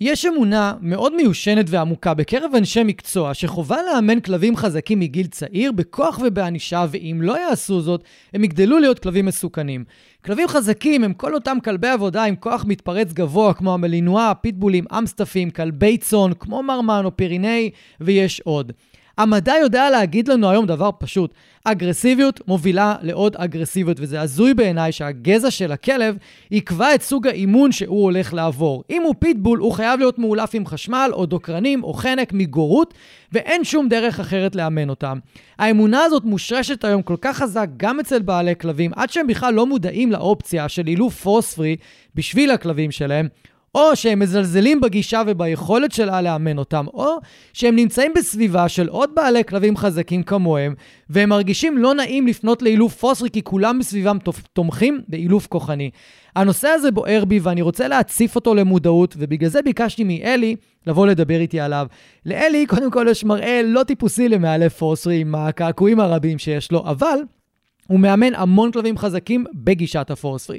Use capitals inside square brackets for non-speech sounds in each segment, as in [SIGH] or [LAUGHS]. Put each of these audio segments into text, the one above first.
יש אמונה מאוד מיושנת ועמוקה בקרב אנשי מקצוע שחובה לאמן כלבים חזקים מגיל צעיר בכוח ובענישה, ואם לא יעשו זאת, הם יגדלו להיות כלבים מסוכנים. כלבים חזקים הם כל אותם כלבי עבודה עם כוח מתפרץ גבוה, כמו המלינואה, פיטבולים, אמסטפים, כלבי צאן, כמו מרמן או פיריני, ויש עוד. המדע יודע להגיד לנו היום דבר פשוט, אגרסיביות מובילה לעוד אגרסיביות, וזה הזוי בעיניי שהגזע של הכלב יקבע את סוג האימון שהוא הולך לעבור. אם הוא פיטבול, הוא חייב להיות מאולף עם חשמל, או דוקרנים, או חנק מגורות, ואין שום דרך אחרת לאמן אותם. האמונה הזאת מושרשת היום כל כך חזק גם אצל בעלי כלבים, עד שהם בכלל לא מודעים לאופציה של אילוף פוספרי בשביל הכלבים שלהם, או שהם מזלזלים בגישה וביכולת שלה לאמן אותם, או שהם נמצאים בסביבה של עוד בעלי כלבים חזקים כמוהם, והם מרגישים לא נעים לפנות לאילוף פוסרי כי כולם בסביבם תומכים באילוף כוחני. הנושא הזה בוער בי ואני רוצה להציף אותו למודעות, ובגלל זה ביקשתי מאלי לבוא לדבר איתי עליו. לאלי, קודם כל יש מראה לא טיפוסי למאלף פוסרי עם הקעקועים הרבים שיש לו, אבל הוא מאמן המון כלבים חזקים בגישת הפורספרי.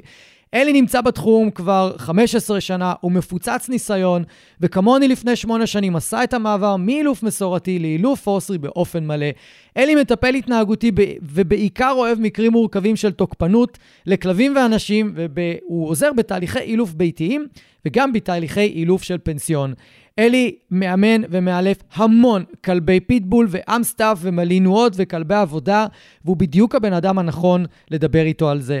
אלי נמצא בתחום כבר 15 שנה, הוא מפוצץ ניסיון, וכמוני לפני 8 שנים עשה את המעבר מאילוף מסורתי לאילוף פורסרי באופן מלא. אלי מטפל התנהגותי ב- ובעיקר אוהב מקרים מורכבים של תוקפנות לכלבים ואנשים, והוא עוזר בתהליכי אילוף ביתיים וגם בתהליכי אילוף של פנסיון. אלי מאמן ומאלף המון כלבי פיטבול ואמסטאפ ומלינואות וכלבי עבודה, והוא בדיוק הבן אדם הנכון לדבר איתו על זה.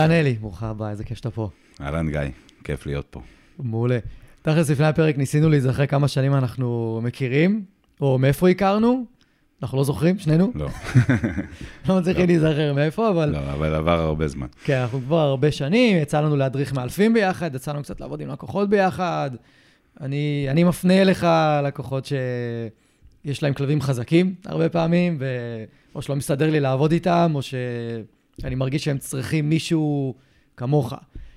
אהלן אלי, ברוכה הבאה, איזה כיף שאתה פה. אהלן גיא, כיף להיות פה. מעולה. תכלס, לפני הפרק ניסינו להיזכר כמה שנים אנחנו מכירים, או מאיפה הכרנו. אנחנו לא זוכרים, שנינו? לא. [LAUGHS] לא מצליחים לא. להיזכר מאיפה, אבל... לא, אבל עבר הרבה זמן. כן, אנחנו כבר הרבה שנים, יצא לנו להדריך מאלפים ביחד, יצא לנו קצת לעבוד עם לקוחות ביחד. אני, אני מפנה אליך לקוחות שיש להם כלבים חזקים הרבה פעמים, ו... או שלא מסתדר לי לעבוד איתם, או ש... אני מרגיש שהם צריכים מישהו כמוך,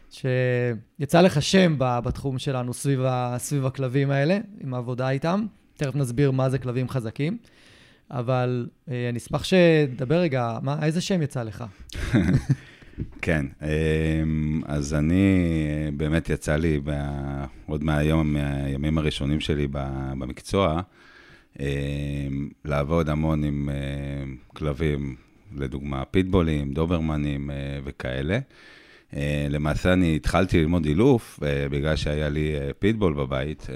שיצא לך שם בתחום שלנו סביב, ה, סביב הכלבים האלה, עם העבודה איתם. תכף נסביר מה זה כלבים חזקים. אבל אה, אני אשמח שתדבר רגע, מה, איזה שם יצא לך? [LAUGHS] כן, אמ, אז אני, באמת יצא לי עוד מהיום, מהימים הראשונים שלי במקצוע, אמ, לעבוד המון עם אה, כלבים לדוגמה פיטבולים, דוברמנים אה, וכאלה. אה, למעשה אני התחלתי ללמוד אילוף אה, בגלל שהיה לי פיטבול בבית,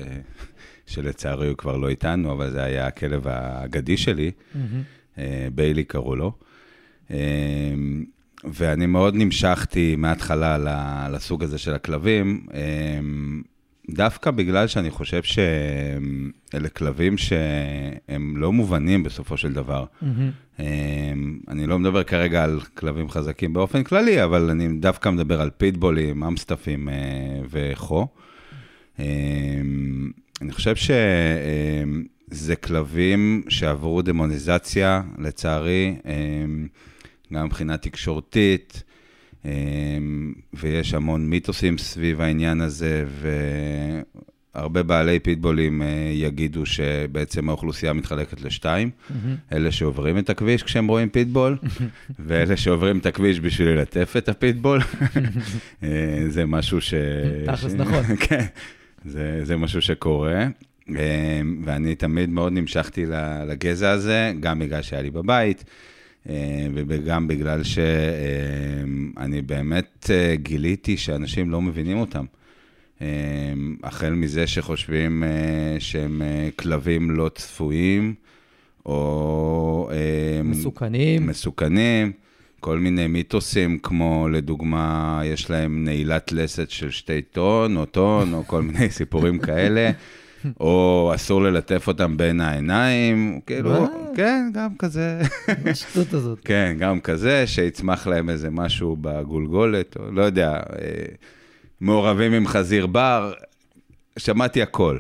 [LAUGHS] שלצערי הוא כבר לא איתנו, אבל זה היה הכלב האגדי שלי, mm-hmm. ביילי קראו לו. ואני מאוד נמשכתי מההתחלה לסוג הזה של הכלבים. דווקא בגלל שאני חושב שאלה כלבים שהם לא מובנים בסופו של דבר. Mm-hmm. אני לא מדבר כרגע על כלבים חזקים באופן כללי, אבל אני דווקא מדבר על פיטבולים, אמסטפים אה, וכו. אני חושב שזה כלבים שעברו דמוניזציה, לצערי, גם מבחינה תקשורתית. אמ, ויש המון מיתוסים סביב העניין הזה, והרבה בעלי פיטבולים אה, יגידו שבעצם האוכלוסייה מתחלקת לשתיים, mm-hmm. אלה שעוברים את הכביש כשהם רואים פיטבול, [LAUGHS] ואלה שעוברים את הכביש בשביל ללטף את הפיטבול. [LAUGHS] אה, זה משהו ש... תכלס, נכון. [LAUGHS] כן, זה, זה משהו שקורה. אמ, ואני תמיד מאוד נמשכתי לגזע הזה, גם בגלל שהיה לי בבית. וגם בגלל שאני באמת גיליתי שאנשים לא מבינים אותם. החל מזה שחושבים שהם כלבים לא צפויים, או... מסוכנים. מסוכנים. כל מיני מיתוסים, כמו לדוגמה, יש להם נעילת לסת של שתי טון או טון, או כל מיני סיפורים כאלה, [LAUGHS] או אסור ללטף אותם בין העיניים, כאילו, כן, גם כזה. השטות הזאת. כן, גם כזה, שיצמח להם איזה משהו בגולגולת, או לא יודע, אה, מעורבים עם חזיר בר, שמעתי הכל.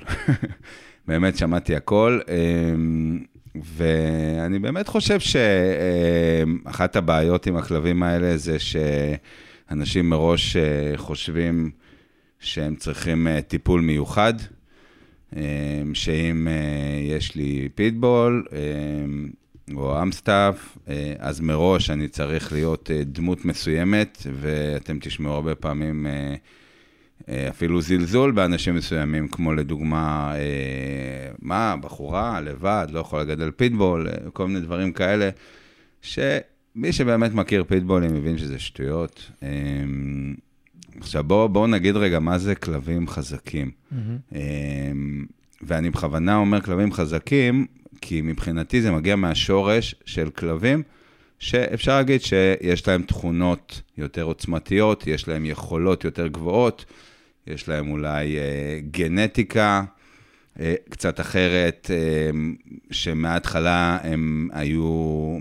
[LAUGHS] באמת שמעתי הכל. אמ, ואני באמת חושב שאחת הבעיות עם הכלבים האלה זה שאנשים מראש אה, חושבים שהם צריכים אה, טיפול מיוחד, אה, שאם יש לי פיטבול או אמסטאפ, אז מראש אני צריך להיות דמות מסוימת, ואתם תשמעו הרבה פעמים אה, אפילו זלזול באנשים מסוימים, כמו לדוגמה, אה, מה, בחורה לבד, לא יכולה לגדל פיטבול, אה, כל מיני דברים כאלה, שמי שבאמת מכיר פיטבולים מבין שזה שטויות. עכשיו, בואו בוא נגיד רגע מה זה כלבים חזקים. Mm-hmm. ואני בכוונה אומר כלבים חזקים, כי מבחינתי זה מגיע מהשורש של כלבים, שאפשר להגיד שיש להם תכונות יותר עוצמתיות, יש להם יכולות יותר גבוהות, יש להם אולי אה, גנטיקה אה, קצת אחרת, אה, שמההתחלה הם היו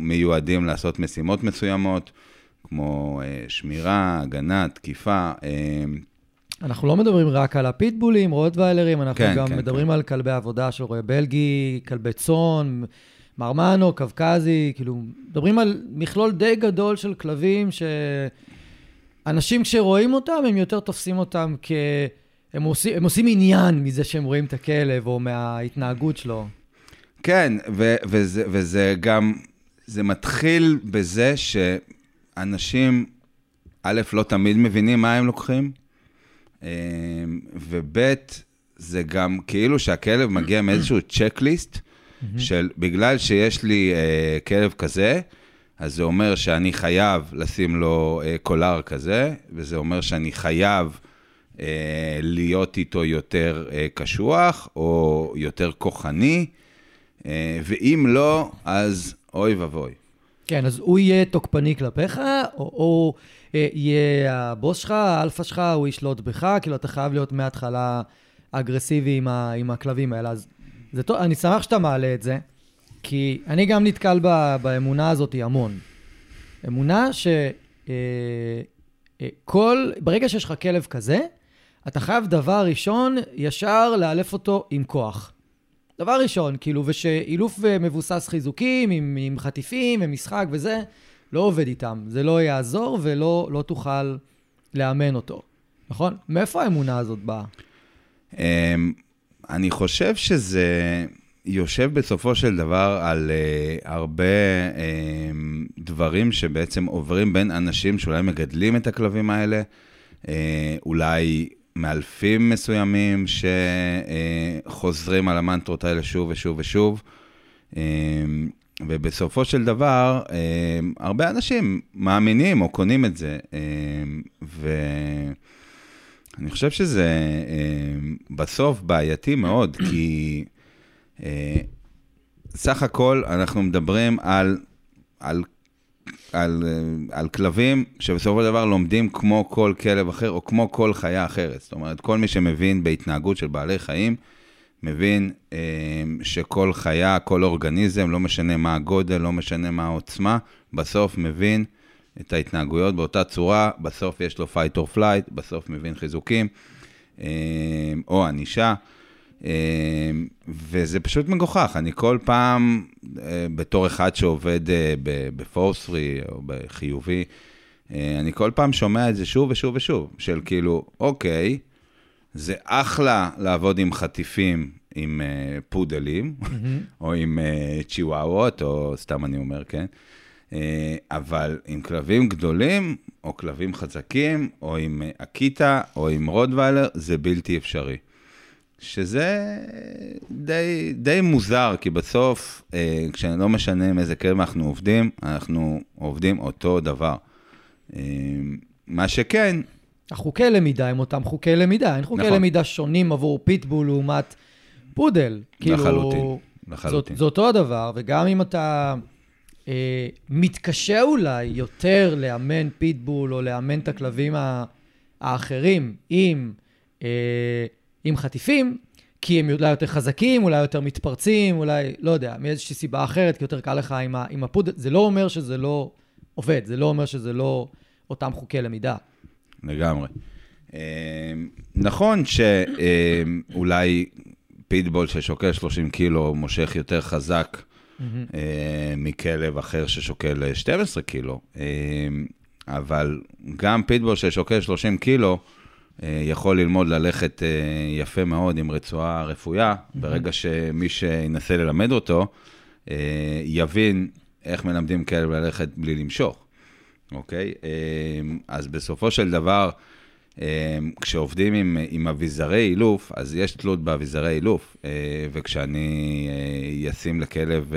מיועדים לעשות משימות מסוימות, כמו אה, שמירה, הגנה, תקיפה. אה, אנחנו לא מדברים רק על הפיטבולים, רוטוויילרים, אנחנו כן, גם כן, מדברים כן. על כלבי עבודה של רואה בלגי, כלבי צאן, מרמנו, קווקזי, כאילו, מדברים על מכלול די גדול של כלבים ש... אנשים כשרואים אותם, הם יותר תופסים אותם כ... הם עושים, הם עושים עניין מזה שהם רואים את הכלב, או מההתנהגות שלו. כן, ו- וזה, וזה גם, זה מתחיל בזה שאנשים, א', לא תמיד מבינים מה הם לוקחים, אמ, וב', זה גם כאילו שהכלב מגיע מאיזשהו צ'קליסט, של בגלל שיש לי uh, כלב כזה, אז זה אומר שאני חייב לשים לו אה, קולר כזה, וזה אומר שאני חייב אה, להיות איתו יותר אה, קשוח, או יותר כוחני, אה, ואם לא, אז אוי ואבוי. כן, אז הוא יהיה תוקפני כלפיך, או, או אה, יהיה הבוס שלך, האלפא שלך, הוא ישלוט בך, כאילו אתה חייב להיות מההתחלה אגרסיבי עם, ה, עם הכלבים האלה. אז זה טוב, אני שמח שאתה מעלה את זה. כי אני גם נתקל ב, באמונה הזאת המון. אמונה שכל, אה, אה, ברגע שיש לך כלב כזה, אתה חייב דבר ראשון, ישר לאלף אותו עם כוח. דבר ראשון, כאילו, ושאילוף מבוסס חיזוקים, עם, עם חטיפים ומשחק וזה, לא עובד איתם. זה לא יעזור ולא לא תוכל לאמן אותו. נכון? מאיפה האמונה הזאת באה? אמ, אני חושב שזה... יושב בסופו של דבר על uh, הרבה uh, דברים שבעצם עוברים בין אנשים שאולי מגדלים את הכלבים האלה, uh, אולי מאלפים מסוימים שחוזרים על המנטרות האלה שוב ושוב ושוב. Uh, ובסופו של דבר, uh, הרבה אנשים מאמינים או קונים את זה. Uh, ואני חושב שזה בסוף בעייתי מאוד, [CLEARS THROAT] כי... אה, סך הכל אנחנו מדברים על, על, על, על כלבים שבסופו של דבר לומדים כמו כל כלב אחר או כמו כל חיה אחרת. זאת אומרת, כל מי שמבין בהתנהגות של בעלי חיים, מבין אה, שכל חיה, כל אורגניזם, לא משנה מה הגודל, לא משנה מה העוצמה, בסוף מבין את ההתנהגויות באותה צורה, בסוף יש לו fight or flight, בסוף מבין חיזוקים אה, או ענישה. אמ, וזה פשוט מגוחך, אני כל פעם, אה, בתור אחד שעובד אה, בפורספרי או בחיובי, אה, אני כל פעם שומע את זה שוב ושוב ושוב, של כאילו, אוקיי, זה אחלה לעבוד עם חטיפים, עם פודלים, mm-hmm. [LAUGHS] או עם צ'יוואוות, או סתם אני אומר, כן? אבל עם כלבים גדולים, או כלבים חזקים, או עם אקיטה, או עם רוטוויילר, זה בלתי אפשרי. שזה די, די מוזר, כי בסוף, אה, כשלא משנה עם איזה כלב אנחנו עובדים, אנחנו עובדים אותו דבר. אה, מה שכן... החוקי למידה הם אותם חוקי למידה, אין חוקי נכון. למידה שונים עבור פיטבול לעומת פודל. לחלוטין, כאילו, לחלוטין. זה אותו הדבר, וגם אם אתה אה, מתקשה אולי יותר לאמן פיטבול או לאמן את הכלבים האחרים עם... אה, עם חטיפים, כי הם אולי יותר חזקים, אולי יותר מתפרצים, אולי, לא יודע, מאיזושהי סיבה אחרת, כי יותר קל לך עם, ה, עם הפודל. זה לא אומר שזה לא עובד, זה לא אומר שזה לא אותם חוקי למידה. לגמרי. אה, נכון שאולי פיטבול ששוקל 30 קילו מושך יותר חזק mm-hmm. מכלב אחר ששוקל 12 קילו, אבל גם פיטבול ששוקל 30 קילו, יכול ללמוד ללכת אה, יפה מאוד עם רצועה רפויה. ברגע שמי שינסה ללמד אותו, אה, יבין איך מלמדים כלב ללכת בלי למשוך, אוקיי? אז בסופו של דבר, כשעובדים עם, עם אביזרי אילוף, אז יש תלות באביזרי אילוף, וכשאני אשים לכלב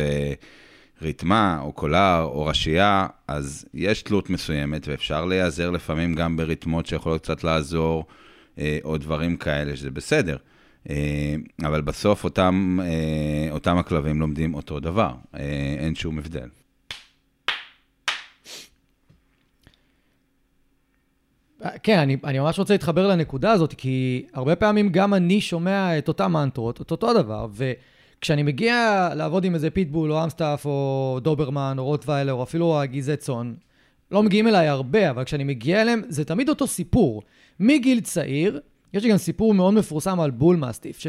ריתמה או קולר או ראשייה, אז יש תלות מסוימת, ואפשר להיעזר לפעמים גם בריתמות שיכולות קצת לעזור, אה, או דברים כאלה, שזה בסדר. אה, אבל בסוף אותם, אה, אותם הכלבים לומדים אותו דבר, אין שום הבדל. כן, אני, אני ממש רוצה להתחבר לנקודה הזאת, כי הרבה פעמים גם אני שומע את אותם מנטרות, את אותו דבר, ו... כשאני מגיע לעבוד עם איזה פיטבול או אמסטאפ או דוברמן או רוטוויילר או אפילו הגזעי צאן, לא מגיעים אליי הרבה, אבל כשאני מגיע אליהם זה תמיד אותו סיפור. מגיל צעיר, יש לי גם סיפור מאוד מפורסם על בול מסטיף,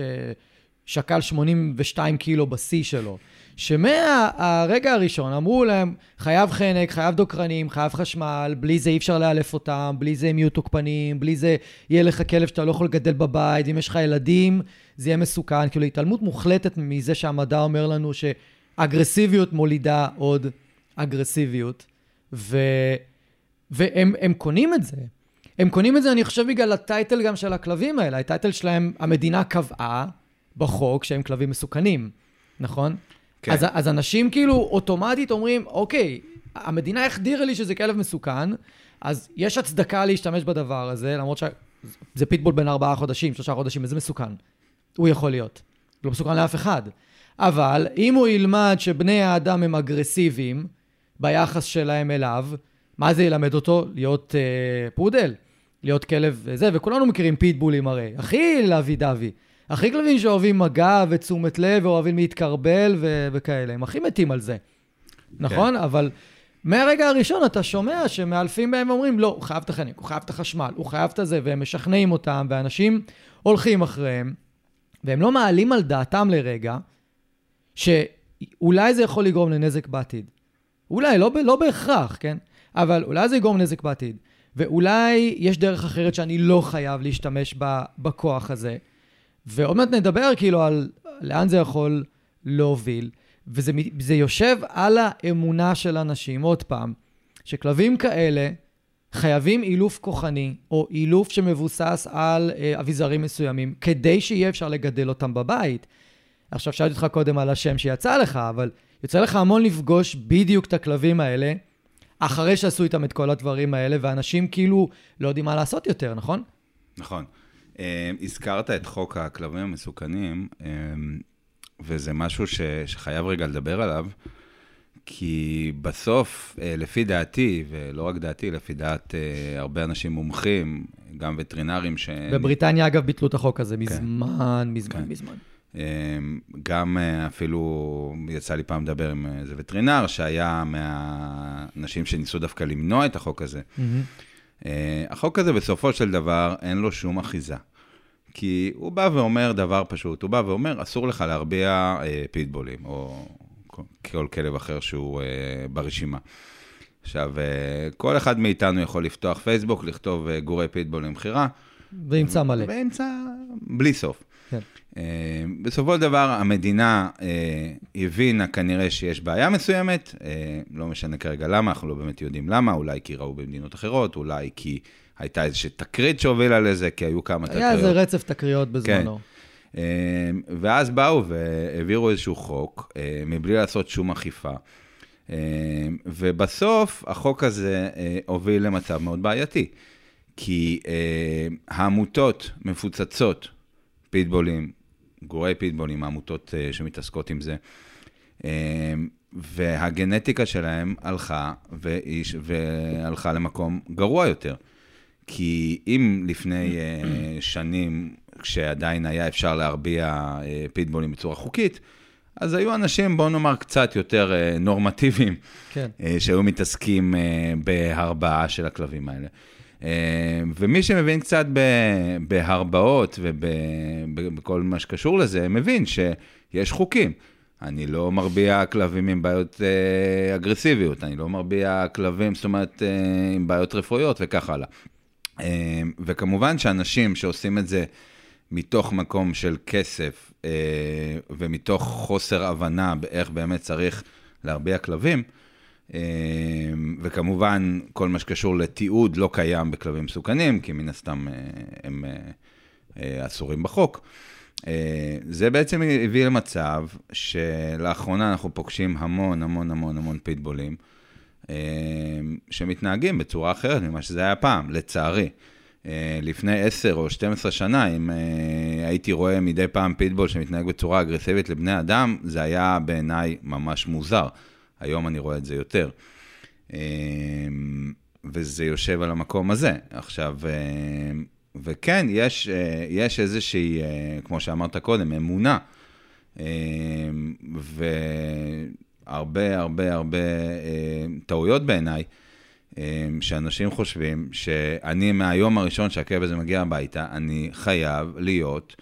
ששקל 82 קילו בשיא שלו. שמהרגע הראשון אמרו להם, חייב חנק, חייב דוקרנים, חייב חשמל, בלי זה אי אפשר לאלף אותם, בלי זה הם יהיו תוקפנים, בלי זה יהיה לך כלב שאתה לא יכול לגדל בבית, אם יש לך ילדים, זה יהיה מסוכן. כאילו, התעלמות מוחלטת מזה שהמדע אומר לנו שאגרסיביות מולידה עוד אגרסיביות, ו... והם קונים את זה. הם קונים את זה, אני חושב, בגלל הטייטל גם של הכלבים האלה. הטייטל שלהם, המדינה קבעה בחוק שהם כלבים מסוכנים, נכון? כן. אז, אז אנשים כאילו אוטומטית אומרים, אוקיי, המדינה החדירה לי שזה כלב מסוכן, אז יש הצדקה להשתמש בדבר הזה, למרות שזה פיטבול בין ארבעה חודשים, שלושה חודשים, איזה מסוכן. הוא יכול להיות. לא מסוכן לאף אחד. אבל אם הוא ילמד שבני האדם הם אגרסיביים ביחס שלהם אליו, מה זה ילמד אותו? להיות אה, פודל, להיות כלב וזה, וכולנו מכירים פיטבולים הרי. הכי לאבי דווי. הכי כלבים שאוהבים מגע ותשומת לב ואוהבים להתקרבל ו- וכאלה, הם הכי מתים על זה, נכון? כן. אבל מהרגע הראשון אתה שומע שמאלפים בהם ואומרים, לא, הוא חייב את החנק, הוא חייב את החשמל, הוא חייב את הזה, והם משכנעים אותם, ואנשים הולכים אחריהם, והם לא מעלים על דעתם לרגע, שאולי זה יכול לגרום לנזק בעתיד. אולי, לא, לא בהכרח, כן? אבל אולי זה יגרום נזק בעתיד. ואולי יש דרך אחרת שאני לא חייב להשתמש בכוח הזה. ועוד מעט נדבר כאילו על לאן זה יכול להוביל, וזה יושב על האמונה של אנשים, עוד פעם, שכלבים כאלה חייבים אילוף כוחני, או אילוף שמבוסס על אה, אביזרים מסוימים, כדי שיהיה אפשר לגדל אותם בבית. עכשיו, שאלתי אותך קודם על השם שיצא לך, אבל יוצא לך המון לפגוש בדיוק את הכלבים האלה, אחרי שעשו איתם את כל הדברים האלה, ואנשים כאילו לא יודעים מה לעשות יותר, נכון? נכון. אה, הזכרת את חוק הכלבים המסוכנים, אה, וזה משהו ש, שחייב רגע לדבר עליו, כי בסוף, אה, לפי דעתי, ולא רק דעתי, לפי דעת הרבה אנשים מומחים, גם וטרינרים ש... בבריטניה, אגב, ביטלו את החוק הזה מזמן, כן. מזמן, כן. מזמן. גם אפילו, יצא לי פעם לדבר עם איזה וטרינר, שהיה מהאנשים שניסו דווקא למנוע את החוק הזה. Mm-hmm. החוק הזה, בסופו של דבר, אין לו שום אחיזה. כי הוא בא ואומר דבר פשוט, הוא בא ואומר, אסור לך להרביע אה, פיטבולים, או כל כלב אחר שהוא אה, ברשימה. עכשיו, אה, כל אחד מאיתנו יכול לפתוח פייסבוק, לכתוב אה, גורי פיטבול למכירה. וימצא מלא. וימצא בלי סוף. כן. בסופו של דבר, המדינה הבינה כנראה שיש בעיה מסוימת, לא משנה כרגע למה, אנחנו לא באמת יודעים למה, אולי כי ראו במדינות אחרות, אולי כי הייתה איזושהי תקרית שהובילה לזה, כי היו כמה תקריות. היה איזה רצף תקריות בזמנו. ואז באו והעבירו איזשהו חוק, מבלי לעשות שום אכיפה. ובסוף החוק הזה הוביל למצב מאוד בעייתי, כי העמותות מפוצצות פיטבולים, גורי פיטבולים, העמותות שמתעסקות עם זה, והגנטיקה שלהם הלכה, ואיש, והלכה למקום גרוע יותר. כי אם לפני שנים, כשעדיין היה אפשר להרביע uh, פיטבולים בצורה חוקית, אז היו אנשים, בואו נאמר, קצת יותר uh, נורמטיביים, כן. uh, שהיו מתעסקים בהרבעה של הכלבים האלה. ומי שמבין קצת בהרבעות ובכל מה שקשור לזה, מבין שיש חוקים. אני לא מרביע כלבים עם בעיות אה, אגרסיביות, אני לא מרביע כלבים, זאת אומרת, אה, עם בעיות רפואיות וכך הלאה. אה, וכמובן שאנשים שעושים את זה מתוך מקום של כסף אה, ומתוך חוסר הבנה באיך באמת צריך להרביע כלבים, אה, וכמובן, כל מה שקשור לתיעוד לא קיים בכלבים מסוכנים, כי מן הסתם אה, הם אה, אה, אסורים בחוק. אה, זה בעצם הביא למצב שלאחרונה אנחנו פוגשים המון המון המון המון פיטבולים אה, שמתנהגים בצורה אחרת ממה שזה היה פעם, לצערי. אה, לפני 10 או 12 שנה, אם הייתי רואה מדי פעם פיטבול שמתנהג בצורה אגרסיבית לבני אדם, זה היה בעיניי ממש מוזר. היום אני רואה את זה יותר. וזה יושב על המקום הזה. עכשיו, וכן, יש, אה, יש איזושהי, אה, כמו שאמרת קודם, אמונה. אה, והרבה, הרבה, הרבה טעויות בעיניי, שאנשים חושבים שאני מהיום הראשון שהכלב הזה מגיע הביתה, אני חייב להיות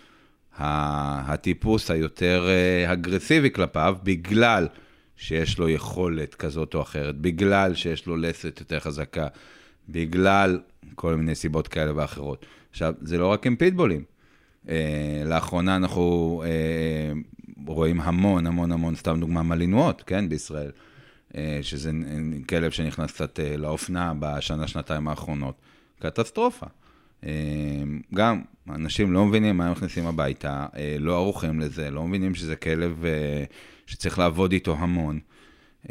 הטיפוס היותר אגרסיבי כלפיו, בגלל שיש לו יכולת כזאת או אחרת, בגלל שיש לו לסת יותר חזקה, בגלל כל מיני סיבות כאלה ואחרות. עכשיו, זה לא רק עם פיטבולים. Uh, לאחרונה אנחנו uh, רואים המון, המון, המון, סתם דוגמה, מלינואות, כן, בישראל, שזה כלב שנכנס קצת uh, לאופנה בשנה, שנתיים האחרונות. קטסטרופה. Uh, גם, אנשים לא מבינים מה הם מכניסים הביתה, לא ערוכים לזה, לא מבינים שזה כלב שצריך לעבוד איתו המון. Uh,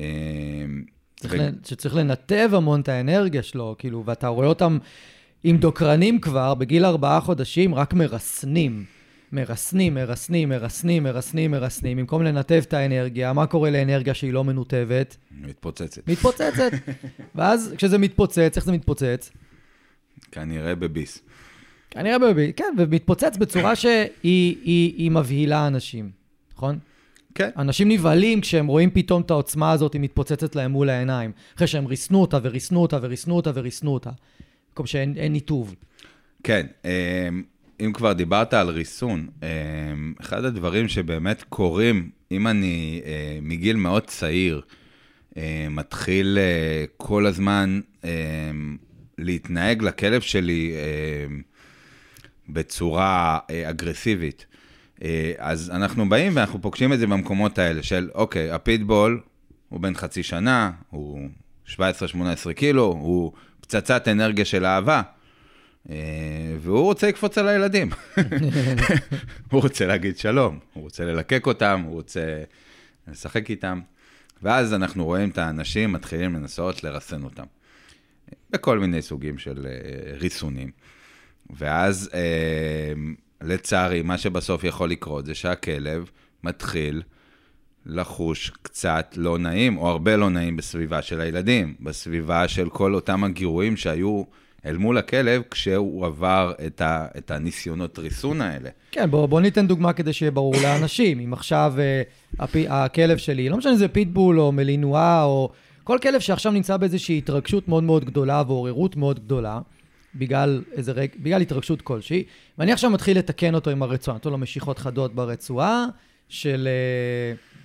ו... שצריך לנתב המון את האנרגיה שלו, כאילו, ואתה רואה אותם... עם דוקרנים כבר, בגיל ארבעה חודשים, רק מרסנים. מרסנים, מרסנים, מרסנים, מרסנים, מרסנים, במקום לנתב את האנרגיה, מה קורה לאנרגיה שהיא לא מנותבת? מתפוצצת. מתפוצצת. [LAUGHS] ואז כשזה מתפוצץ, איך זה מתפוצץ? כנראה בביס. כנראה בביס, כן, ומתפוצץ בצורה שהיא היא, היא מבהילה אנשים, נכון? כן. אנשים נבהלים כשהם רואים פתאום את העוצמה הזאת, היא מתפוצצת להם מול העיניים. אחרי שהם ריסנו אותה וריסנו אותה וריסנו אותה וריסנו אותה. במקום שאין ניתוב. כן, אמ, אם כבר דיברת על ריסון, אמ, אחד הדברים שבאמת קורים, אם אני אה, מגיל מאוד צעיר, אה, מתחיל אה, כל הזמן אמ, להתנהג לכלב שלי בצורה אגרסיבית. אז אנחנו באים ואנחנו פוגשים את זה במקומות האלה של, אוקיי, הפיטבול הוא בן חצי שנה, הוא 17-18 קילו, הוא פצצת אנרגיה של אהבה, אה, והוא רוצה לקפוץ על הילדים. [LAUGHS] הוא רוצה להגיד שלום, הוא רוצה ללקק אותם, הוא רוצה לשחק איתם. ואז אנחנו רואים את האנשים מתחילים לנסות לרסן אותם. בכל מיני סוגים של אה, ריסונים. ואז, אה, לצערי, מה שבסוף יכול לקרות זה שהכלב מתחיל לחוש קצת לא נעים, או הרבה לא נעים בסביבה של הילדים, בסביבה של כל אותם הגירויים שהיו אל מול הכלב כשהוא עבר את, ה, את הניסיונות ריסון האלה. כן, בוא, בוא ניתן דוגמה כדי שיהיה ברור לאנשים. אם עכשיו uh, הפ, הכלב שלי, לא משנה אם זה פיטבול או מלינואה, או כל כלב שעכשיו נמצא באיזושהי התרגשות מאוד מאוד גדולה ועוררות מאוד גדולה, בגלל, איזה רג... בגלל התרגשות כלשהי, ואני עכשיו מתחיל לתקן אותו עם הרצועה, נותן לו משיכות חדות ברצועה של... Uh,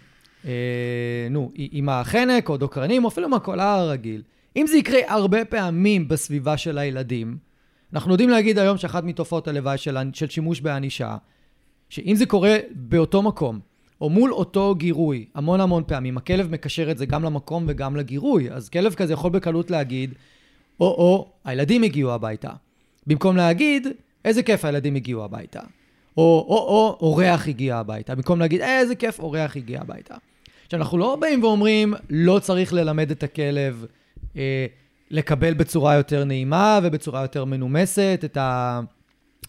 אה, נו, עם החנק או דוקרנים, או אפילו עם הקולה הרגיל. אם זה יקרה הרבה פעמים בסביבה של הילדים, אנחנו יודעים להגיד היום שאחת מתופעות הלוואי של, של שימוש בענישה, שאם זה קורה באותו מקום, או מול אותו גירוי, המון המון פעמים, הכלב מקשר את זה גם למקום וגם לגירוי, אז כלב כזה יכול בקלות להגיד, או-או, הילדים הגיעו הביתה. במקום להגיד, איזה כיף הילדים הגיעו הביתה. או, או, או אורח הגיע הביתה, במקום להגיד, איזה כיף, אורח הגיע הביתה. עכשיו, אנחנו לא באים ואומרים, לא צריך ללמד את הכלב לקבל בצורה יותר נעימה ובצורה יותר מנומסת את ה...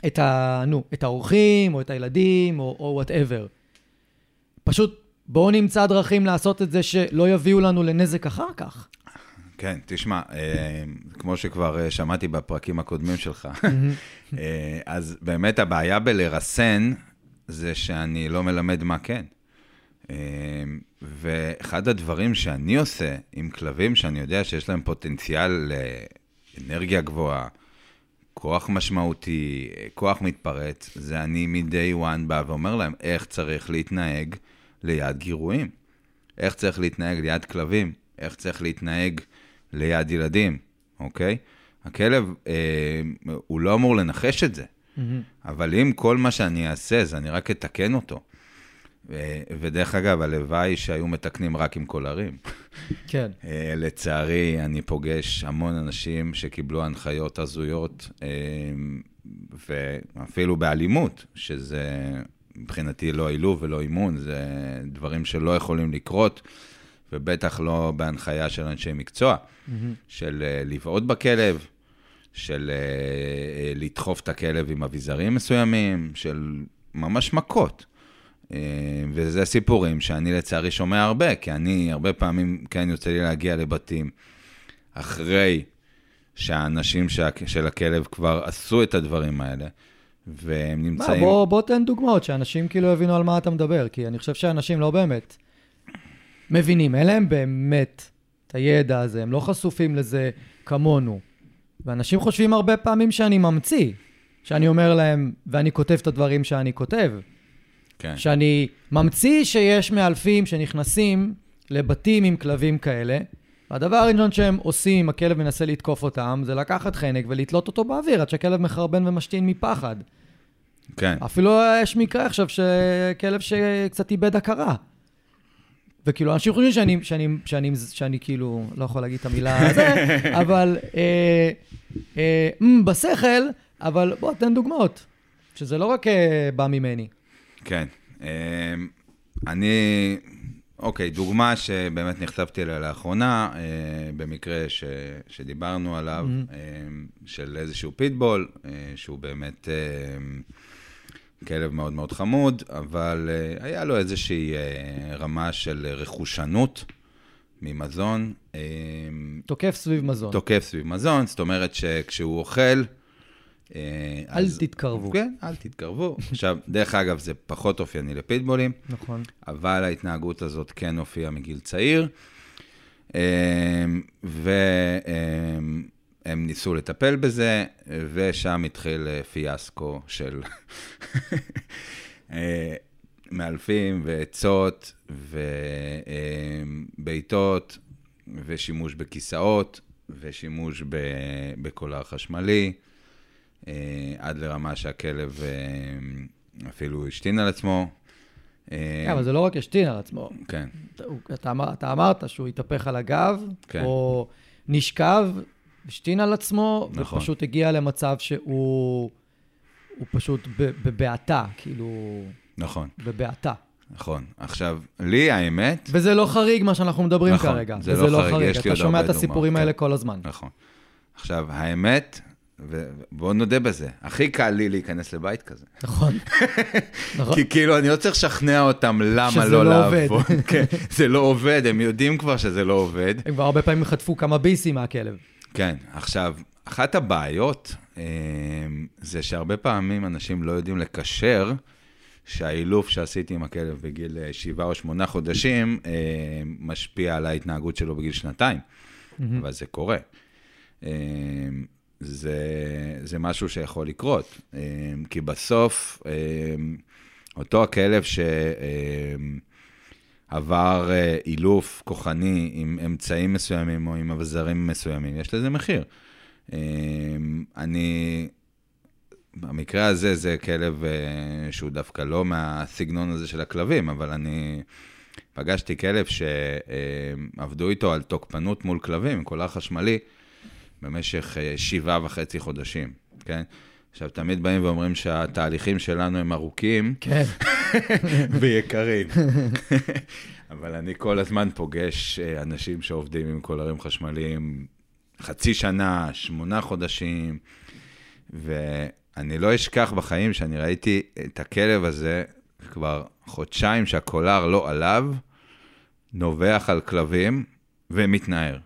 את ה... נו, את האורחים, או את הילדים, או וואטאבר. פשוט בואו נמצא דרכים לעשות את זה שלא יביאו לנו לנזק אחר כך. כן, תשמע, אה, כמו שכבר אה, שמעתי בפרקים הקודמים שלך, [LAUGHS] אה, אז באמת הבעיה בלרסן זה שאני לא מלמד מה כן. ואחד הדברים שאני עושה עם כלבים שאני יודע שיש להם פוטנציאל לאנרגיה גבוהה, כוח משמעותי, כוח מתפרץ, זה אני מ-day one בא ואומר להם איך צריך להתנהג ליד גירויים, איך צריך להתנהג ליד כלבים, איך צריך להתנהג ליד ילדים, אוקיי? הכלב, אה, הוא לא אמור לנחש את זה, mm-hmm. אבל אם כל מה שאני אעשה זה אני רק אתקן אותו, ודרך אגב, הלוואי שהיו מתקנים רק עם קולרים. כן. [LAUGHS] אה, לצערי, אני פוגש המון אנשים שקיבלו הנחיות הזויות, אה, ואפילו באלימות, שזה מבחינתי לא עילוב ולא אימון, זה דברים שלא יכולים לקרות, ובטח לא בהנחיה של אנשי מקצוע. של אה, לבעוט בכלב, של לדחוף את הכלב עם אביזרים מסוימים, של ממש מכות. אה, וזה סיפורים שאני לצערי שומע הרבה, כי אני הרבה פעמים כן יוצא לי להגיע לבתים אחרי שהאנשים של הכלב כבר עשו את הדברים האלה, והם נמצאים... מה, בוא, בוא תן דוגמאות, שאנשים כאילו יבינו על מה אתה מדבר, כי אני חושב שאנשים לא באמת מבינים, אין להם באמת את הידע הזה, הם לא חשופים לזה כמונו. ואנשים חושבים הרבה פעמים שאני ממציא, שאני אומר להם, ואני כותב את הדברים שאני כותב. כן. שאני ממציא שיש מאלפים שנכנסים לבתים עם כלבים כאלה, והדבר הראשון שהם עושים אם הכלב מנסה לתקוף אותם, זה לקחת חנק ולתלות אותו באוויר עד שהכלב מחרבן ומשתין מפחד. כן. אפילו יש מקרה עכשיו שכלב שקצת איבד הכרה. וכאילו, אנשים חושבים שאני, שאני, שאני, שאני כאילו, לא יכול להגיד את המילה [LAUGHS] הזאת, אבל אה, אה, בשכל, אבל בוא, תן דוגמאות. שזה לא רק אה, בא ממני. כן. אמ, אני, אוקיי, דוגמה שבאמת נחשפתי אליה לאחרונה, אה, במקרה ש, שדיברנו עליו, mm-hmm. של איזשהו פיטבול, אה, שהוא באמת כלב מאוד מאוד חמוד, אבל היה לו איזושהי רמה של רכושנות. ממזון. תוקף סביב מזון. תוקף סביב מזון, זאת אומרת שכשהוא אוכל, אה, אל אז, תתקרבו. כן, אל תתקרבו. [LAUGHS] עכשיו, דרך אגב, זה פחות אופייני לפיטבולים. נכון. אבל ההתנהגות הזאת כן הופיעה מגיל צעיר. אה, והם ניסו לטפל בזה, ושם התחיל אה, פיאסקו של [LAUGHS] מאלפים ועצות ובעיטות ושימוש בכיסאות ושימוש בקולר חשמלי. אה, עד לרמה שהכלב אה, אפילו השתין על עצמו. אה, כן, אבל זה לא רק השתין על עצמו. כן. אתה, אתה אמרת שהוא התהפך על הגב, כן. או נשכב, השתין על עצמו, נכון. ופשוט הגיע למצב שהוא הוא פשוט בבעתה, כאילו... נכון. בבעתה. נכון. עכשיו, לי האמת... וזה לא חריג מה שאנחנו מדברים נכון, כרגע. זה לא, לא חריג, חריג. יש לי עוד הרבה דוגמאות. אתה שומע את הסיפורים האלה כן. כל הזמן. נכון. עכשיו, האמת, ובואו נודה בזה, הכי קל לי להיכנס לבית כזה. נכון. [LAUGHS] נכון. כי כאילו, אני לא צריך לשכנע אותם למה לא, לא לעבוד. [LAUGHS] כן, זה לא עובד, הם יודעים כבר שזה לא עובד. הם כבר הרבה פעמים חטפו כמה ביסים מהכלב. כן, עכשיו, אחת הבעיות אה, זה שהרבה פעמים אנשים לא יודעים לקשר שהאילוף שעשיתי עם הכלב בגיל אה, שבעה או שמונה חודשים אה, משפיע על ההתנהגות שלו בגיל שנתיים, אבל זה קורה. זה, זה משהו שיכול לקרות. אמ, כי בסוף, אמ, אותו הכלב שעבר אה, אילוף כוחני עם אמצעים מסוימים או עם אבזרים מסוימים, יש לזה מחיר. אני, במקרה הזה זה כלב אה, שהוא דווקא לא מהסגנון הזה של הכלבים, אבל אני פגשתי כלב שעבדו איתו על תוקפנות מול כלבים, קולר חשמלי. במשך אה, שבעה וחצי חודשים, כן? עכשיו, תמיד באים ואומרים שהתהליכים שלנו הם ארוכים כן. [LAUGHS] ויקרים. [LAUGHS] אבל אני כל הזמן פוגש אה, אנשים שעובדים עם קולרים חשמליים חצי שנה, שמונה חודשים, ואני לא אשכח בחיים שאני ראיתי את הכלב הזה כבר חודשיים שהקולר לא עליו, נובח על כלבים ומתנער.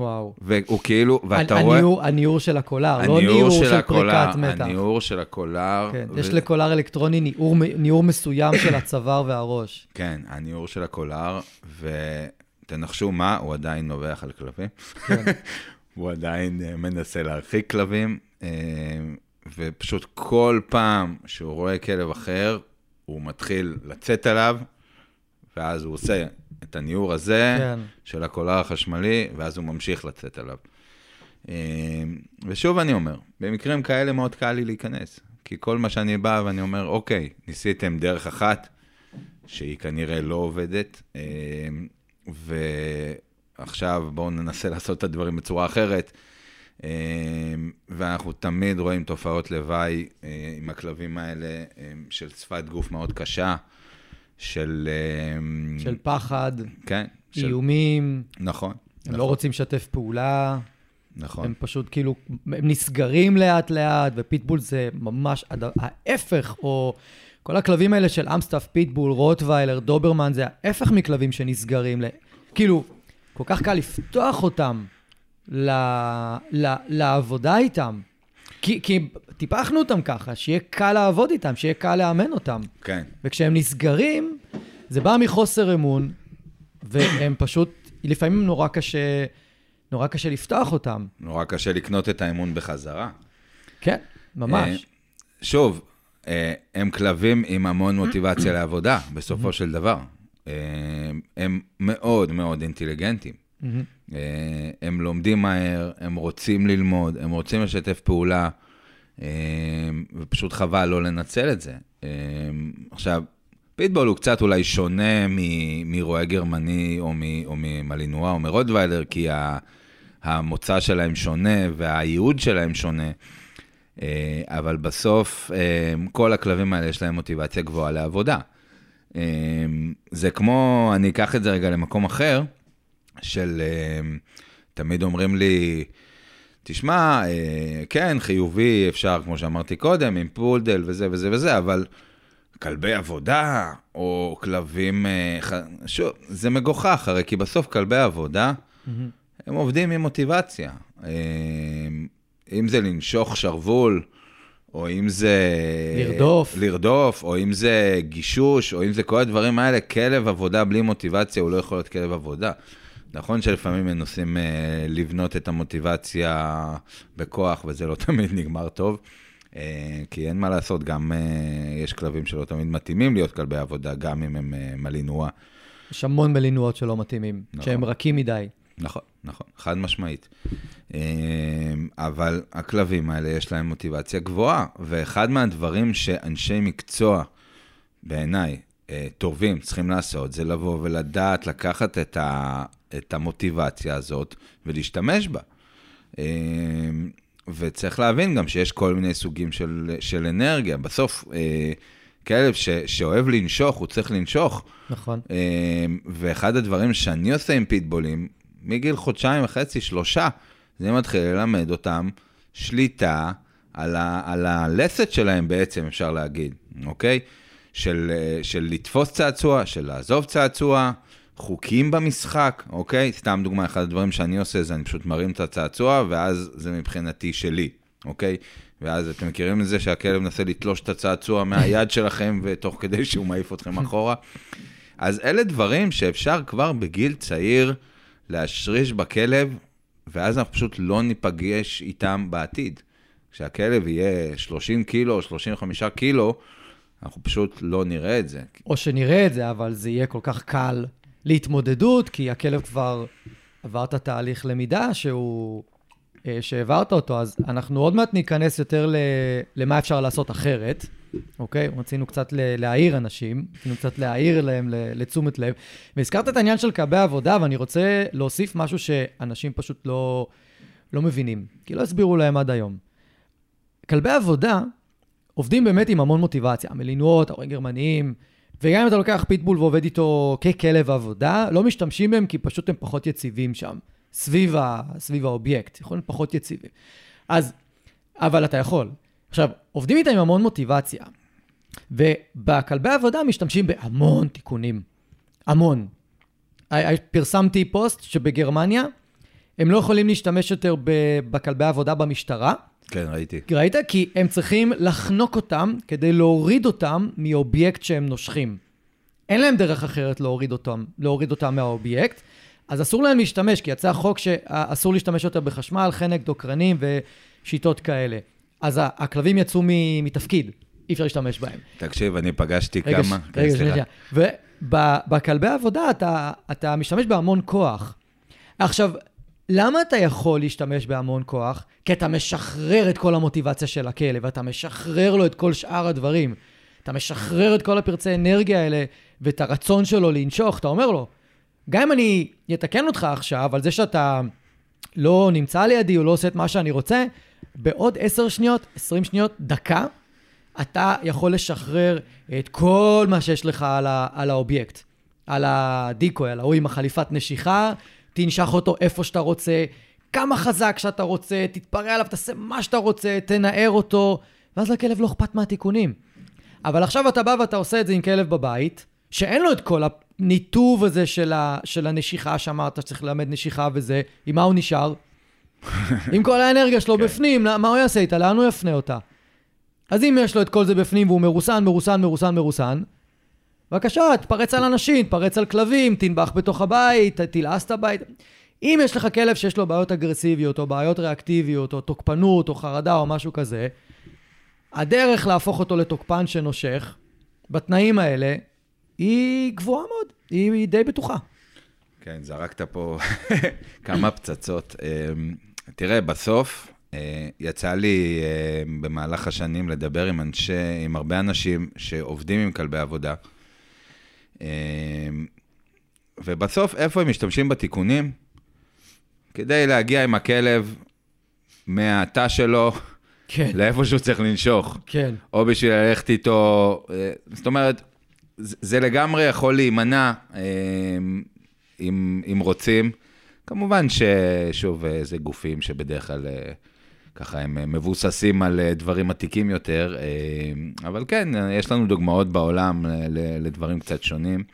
וואו. והוא כאילו, ואתה הנ- רואה... הניעור של הקולר, לא הניעור ניעור של של הקולר, פריקת מתח. הניעור של הקולר. כן, ו- יש לקולר אלקטרוני ניעור, ניעור מסוים של הצוואר והראש. [COUGHS] כן, הניעור של הקולר, ותנחשו מה, הוא עדיין נובח על כלבים. כן. [LAUGHS] הוא עדיין אה, מנסה להרחיק כלבים, אה, ופשוט כל פעם שהוא רואה כלב אחר, הוא מתחיל לצאת עליו, ואז הוא עושה את הניעור הזה כן. של הקולר החשמלי, ואז הוא ממשיך לצאת עליו. אה, ושוב אני אומר, במקרים כאלה מאוד קל לי להיכנס, כי כל מה שאני בא ואני אומר, אוקיי, ניסיתם דרך אחת, שהיא כנראה לא עובדת, אה, ועכשיו בואו ננסה [LAUGHS] לעשות את הדברים בצורה אחרת. אה, ואנחנו תמיד רואים תופעות לוואי אה, עם הכלבים האלה, של שפת גוף מאוד קשה, של... אה, של פחד, כן. של- איומים, נכון. הם לא רוצים לשתף פעולה, נכון. הם פשוט כאילו, הם נסגרים לאט-לאט, ופיטבול זה ממש הד- ההפך, או כל הכלבים האלה של אמסטאפ, פיטבול, רוטוויילר, דוברמן, זה ההפך מכלבים שנסגרים. ל- כאילו, כל כך קל לפתוח אותם ל... ל... לעבודה איתם. כי, כי טיפחנו אותם ככה, שיהיה קל לעבוד איתם, שיהיה קל לאמן אותם. כן. וכשהם נסגרים, זה בא מחוסר אמון, והם פשוט, לפעמים נורא קשה, נורא קשה לפתוח אותם. נורא קשה לקנות את האמון בחזרה. כן, ממש. שוב, אה, הם כלבים עם המון מוטיבציה לעבודה, בסופו של דבר. אה, הם מאוד מאוד אינטליגנטים. מהמם. אה, הם לומדים מהר, הם רוצים ללמוד, הם רוצים לשתף פעולה, אה, ופשוט חבל לא לנצל את זה. אה, עכשיו, פיטבול הוא קצת אולי שונה מרועה גרמני או, ממלינואה או מרוטוויילר, כי המוצא שלהם שונה והייעוד שלהם שונה. אבל בסוף, כל הכלבים האלה יש להם מוטיבציה גבוהה לעבודה. זה כמו, אני אקח את זה רגע למקום אחר, של אה, תמיד אומרים לי, תשמע, אה, כן, חיובי, אפשר, כמו שאמרתי קודם, עם פולדל וזה וזה וזה, אבל כלבי עבודה, או כלבים, אה, שוב, זה מגוחך, הרי כי בסוף כלבי עבודה, מהמם. הם עובדים עם מוטיבציה. אה, אם זה לנשוך שרוול, או אם זה... לרדוף. לרדוף, או אם זה גישוש, או אם זה כל הדברים האלה, כלב עבודה בלי מוטיבציה הוא לא יכול להיות כלב עבודה. נכון שלפעמים מנסים אה, לבנות את המוטיבציה בכוח, וזה לא [LAUGHS] תמיד נגמר טוב, אה, כי אין מה לעשות, גם אה, יש כלבים שלא תמיד מתאימים להיות כלבי עבודה, גם אם הם אה, מלינואה. יש המון מלינואות שלא מתאימים, נכון. שהם רכים מדי. נכון, נכון, חד משמעית. אמ, אבל הכלבים האלה יש להם מוטיבציה גבוהה, ואחד מהדברים שאנשי מקצוע, בעיניי, אה, טובים, צריכים לעשות, זה לבוא ולדעת לקחת את, ה, את המוטיבציה הזאת ולהשתמש בה. אמ, וצריך להבין גם שיש כל מיני סוגים של, של אנרגיה. בסוף, אה, כלב ש, שאוהב לנשוך, הוא צריך לנשוך. נכון. אמ, ואחד הדברים שאני עושה עם פיטבולים, מגיל חודשיים וחצי, שלושה, זה מתחיל ללמד אותם שליטה על, ה, על הלסת שלהם בעצם, אפשר להגיד, אוקיי? של, אה, של לתפוס צעצוע, של לעזוב צעצוע, חוקים במשחק, אוקיי? סתם דוגמה, אחד הדברים שאני עושה זה אני פשוט מרים את הצעצוע, ואז זה מבחינתי שלי, אוקיי? ואז אתם מכירים את זה שהכלב מנסה לתלוש את הצעצוע מהיד שלכם, ותוך כדי שהוא מעיף אתכם [LAUGHS] אחורה. אז אלה דברים שאפשר כבר בגיל צעיר להשריש בכלב, ואז אנחנו פשוט לא ניפגש איתם בעתיד. כשהכלב יהיה 30 קילו או 35 קילו, אנחנו פשוט לא נראה את זה. או שנראה את זה, אבל זה יהיה כל כך קל להתמודדות, כי הכלב כבר עבר את התהליך למידה שהוא... אה, שהעברת אותו, אז אנחנו עוד מעט ניכנס יותר. למה אפשר לעשות אחרת, אוקיי? רצינו קצת. להעיר אנשים, רצינו קצת להעיר להם. לתשומת לב. והזכרת את העניין של כלבי עבודה, ואני רוצה להוסיף משהו שאנשים פשוט לא, לא מבינים, כי לא הסבירו להם עד היום. כלבי עבודה עובדים באמת עם המון מוטיבציה, מלינואה, רועים גרמניים, וגם אם אתה לוקח פיטבול ועובד איתו ככלב עבודה, לא משתמשים בהם כי פשוט הם פחות יציבים שם, סביב, ה, סביב האובייקט, יכולים פחות יציבים. אז, אבל אתה יכול. עכשיו, עובדים איתם עם המון מוטיבציה, ובכלבי עבודה משתמשים בהמון תיקונים. המון. פרסמתי פוסט שבגרמניה הם לא יכולים להשתמש יותר בכלבי עבודה במשטרה. כן, ראיתי. ראית? כי הם צריכים לחנוק אותם כדי להוריד אותם מאובייקט שהם נושכים. אין להם דרך אחרת להוריד אותם, להוריד אותם מהאובייקט, אז אסור להם להשתמש, כי יצא חוק שאסור להשתמש יותר בחשמל, חנק, דוקרנים ושיטות כאלה. אז הכלבים יצאו מתפקיד, אי אפשר להשתמש בהם. תקשיב, אני פגשתי רגע, כמה... ש... רגע, שנייה. ובכלבי עבודה אתה, אתה משתמש בהמון כוח. עכשיו, למה אתה יכול להשתמש בהמון כוח? כי אתה משחרר את כל המוטיבציה של הכלב, אתה משחרר לו את כל שאר הדברים. אתה משחרר את כל הפרצי אנרגיה האלה ואת הרצון שלו לנשוך, אתה אומר לו, גם אם אני אתקן אותך עכשיו על זה שאתה לא נמצא לידי או לא עושה את מה שאני רוצה, בעוד עשר שניות, עשרים שניות, דקה, אתה יכול לשחרר את כל מה שיש לך על, ה, על האובייקט, על הדיקוי, על ההוא עם החליפת נשיכה, תנשך אותו איפה שאתה רוצה, כמה חזק שאתה רוצה, תתפרע עליו, תעשה מה שאתה רוצה, תנער אותו, ואז לכלב לא אכפת מהתיקונים. אבל עכשיו אתה בא ואתה עושה את זה עם כלב בבית, שאין לו את כל הניתוב הזה של, ה, של הנשיכה שאמרת שצריך ללמד נשיכה וזה, עם מה הוא נשאר? [LAUGHS] עם כל האנרגיה שלו כן. בפנים, מה הוא יעשה איתה? לאן הוא יפנה אותה? אז אם יש לו את כל זה בפנים והוא מרוסן, מרוסן, מרוסן, מרוסן, בבקשה, תפרץ על אנשים, תפרץ על כלבים, תנבח בתוך הבית, תלעס את הבית. אם יש לך כלב שיש לו בעיות אגרסיביות, או בעיות ריאקטיביות, או תוקפנות, או חרדה, או משהו כזה, הדרך להפוך אותו לתוקפן שנושך, בתנאים האלה, היא גבוהה מאוד, היא, היא די בטוחה. כן, זרקת פה [LAUGHS] כמה פצצות. אמ, תראה, בסוף, אה, יצא לי אה, במהלך השנים לדבר עם אנשי, עם הרבה אנשים שעובדים עם כלבי עבודה. אמ, ובסוף, איפה הם משתמשים בתיקונים? כדי להגיע עם הכלב מהתא שלו כן. לאיפה שהוא צריך לנשוך. כן. או בשביל ללכת איתו, אה, זאת אומרת, זה לגמרי יכול להימנע אם, אם רוצים. כמובן ששוב, זה גופים שבדרך כלל ככה הם מבוססים על דברים עתיקים יותר, אבל כן, יש לנו דוגמאות בעולם לדברים קצת שונים.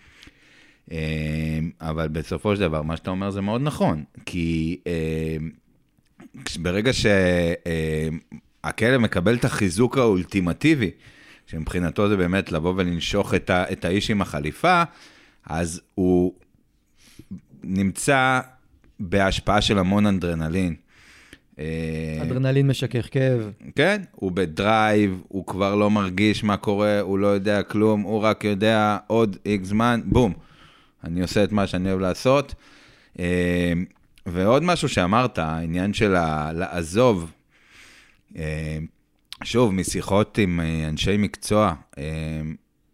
אבל בסופו של דבר, מה שאתה אומר זה מאוד נכון, כי ברגע שהכלב מקבל את החיזוק האולטימטיבי, שמבחינתו זה באמת לבוא ולנשוך את האיש עם החליפה, אז הוא נמצא בהשפעה של המון אנדרנלין. אה, אדרנלין משכך כאב. כן, הוא בדרייב, הוא כבר לא מרגיש מה קורה, הוא לא יודע כלום, הוא רק יודע עוד איקס זמן, בום, אני עושה את מה שאני אוהב לעשות. אה, ועוד משהו שאמרת, העניין של לעזוב, אה, שוב, משיחות עם אנשי מקצוע,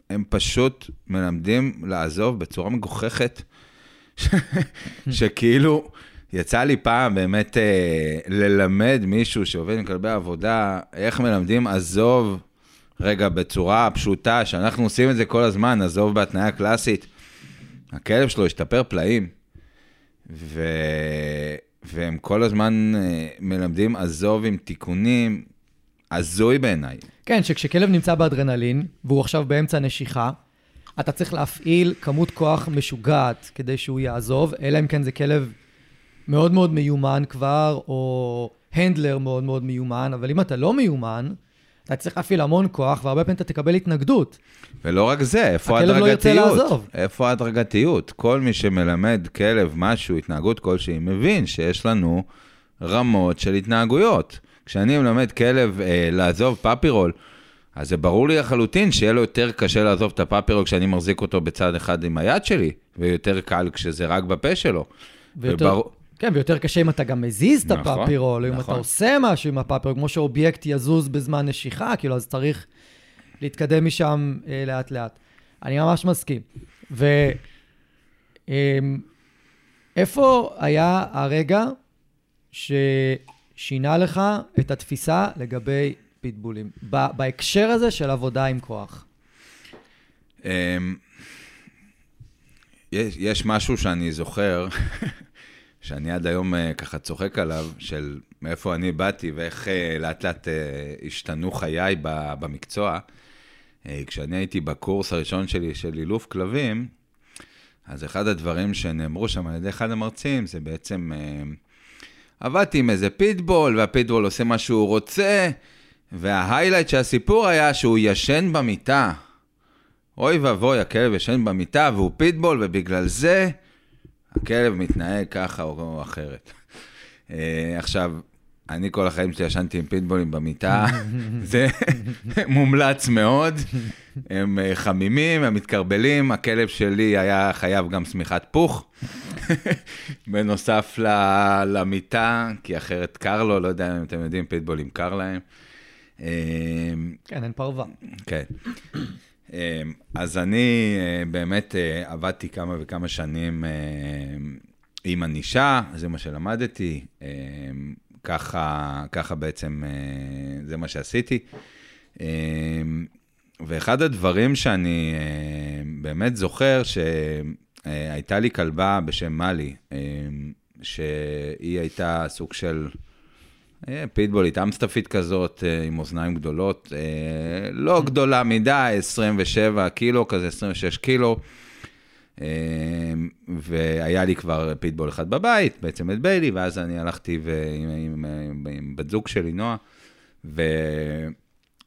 הם פשוט מלמדים לעזוב בצורה מגוחכת, [LAUGHS] שכאילו, יצא לי פעם באמת אה, ללמד מישהו שעובד עם כלבי עבודה, איך מלמדים עזוב, רגע, בצורה פשוטה, שאנחנו עושים את זה כל הזמן, עזוב בהתניה קלאסית. הכלב שלו השתפר פלאים, ו... והם כל הזמן אה, מלמדים עזוב עם תיקונים, הזוי בעיניי. כן, שכשכלב נמצא באדרנלין, והוא עכשיו באמצע נשיכה, אתה צריך להפעיל כמות כוח משוגעת כדי שהוא יעזוב, אלא אם כן זה כלב מאוד מאוד מיומן כבר, או הנדלר מאוד מאוד מיומן, אבל אם אתה לא מיומן, אתה צריך להפעיל המון כוח, והרבה פעמים אתה תקבל התנגדות. ולא רק זה, איפה ההדרגתיות? הכלב לא רוצה לעזוב. איפה ההדרגתיות? כל מי שמלמד כלב משהו, התנהגות כלשהי, מבין שיש לנו רמות של התנהגויות. כשאני מלמד כלב אה, לעזוב puppy roll, אז זה ברור לי לחלוטין שיהיה לו יותר קשה לעזוב את ה puppy roll כשאני מחזיק אותו בצד אחד עם היד שלי, ויותר קל כשזה רק בפה שלו. ויותר... ובר... כן, ויותר קשה אם אתה גם מזיז את נכון, ה puppy roll, נכון. אם אתה נכון. עושה משהו עם הפאפירול, כמו שאובייקט יזוז בזמן נשיכה, כאילו, אז צריך להתקדם משם אה, לאט-לאט. אני ממש מסכים. ואיפה אמ, היה הרגע ששינה לך את התפיסה לגבי פיטבולים, בהקשר הזה של עבודה עם כוח? אמ, יש, יש משהו שאני זוכר, [LAUGHS] שאני עד היום אה, ככה צוחק עליו, של מאיפה אני באתי ואיך אה, לאט לאט אה, השתנו חיי במקצוע. כשאני הייתי בקורס הראשון שלי של אילוף כלבים, אז אחד הדברים שנאמרו שם על ידי אחד המרצים, זה בעצם, עבדתי עם איזה פיטבול, והפיטבול עושה מה שהוא רוצה, וה highlight של הסיפור היה שהוא ישן במיטה. אוי ואבוי, הכלב ישן במיטה והוא פיטבול, ובגלל זה הכלב מתנהג ככה או אחרת. אה, עכשיו, אני כל החיים שלי ישנתי עם פיטבולים במיטה, [LAUGHS] זה מומלץ מאוד. הם אה, חמימים, הם מתקרבלים, הכלב שלי היה חייב גם שמיכת פוך, [LAUGHS] בנוסף למיטה, כי אחרת קר לו, לא יודע אם אתם יודעים, פיטבולים קר להם. אה, כן, אין פרווה. כן. אמ, אז אני אה, באמת אה, עבדתי כמה וכמה שנים אה, עם ענישה, זה מה שלמדתי, אמ, ככה, ככה בעצם זה מה שעשיתי. אמ, ואחד הדברים שאני באמת זוכר, שהייתה לי כלבה בשם מאלי, שהיא הייתה סוג של... אה, פיטבולית אמסטפית כזאת, אה, עם אוזניים גדולות, אה, לא גדולה מדי, 27 קילו כזה, 26 קילו. והיה לי כבר פיטבול אחד בבית, בעצם את ביילי, ואז אני הלכתי עם, עם, עם, עם בת זוג שלי, נועה,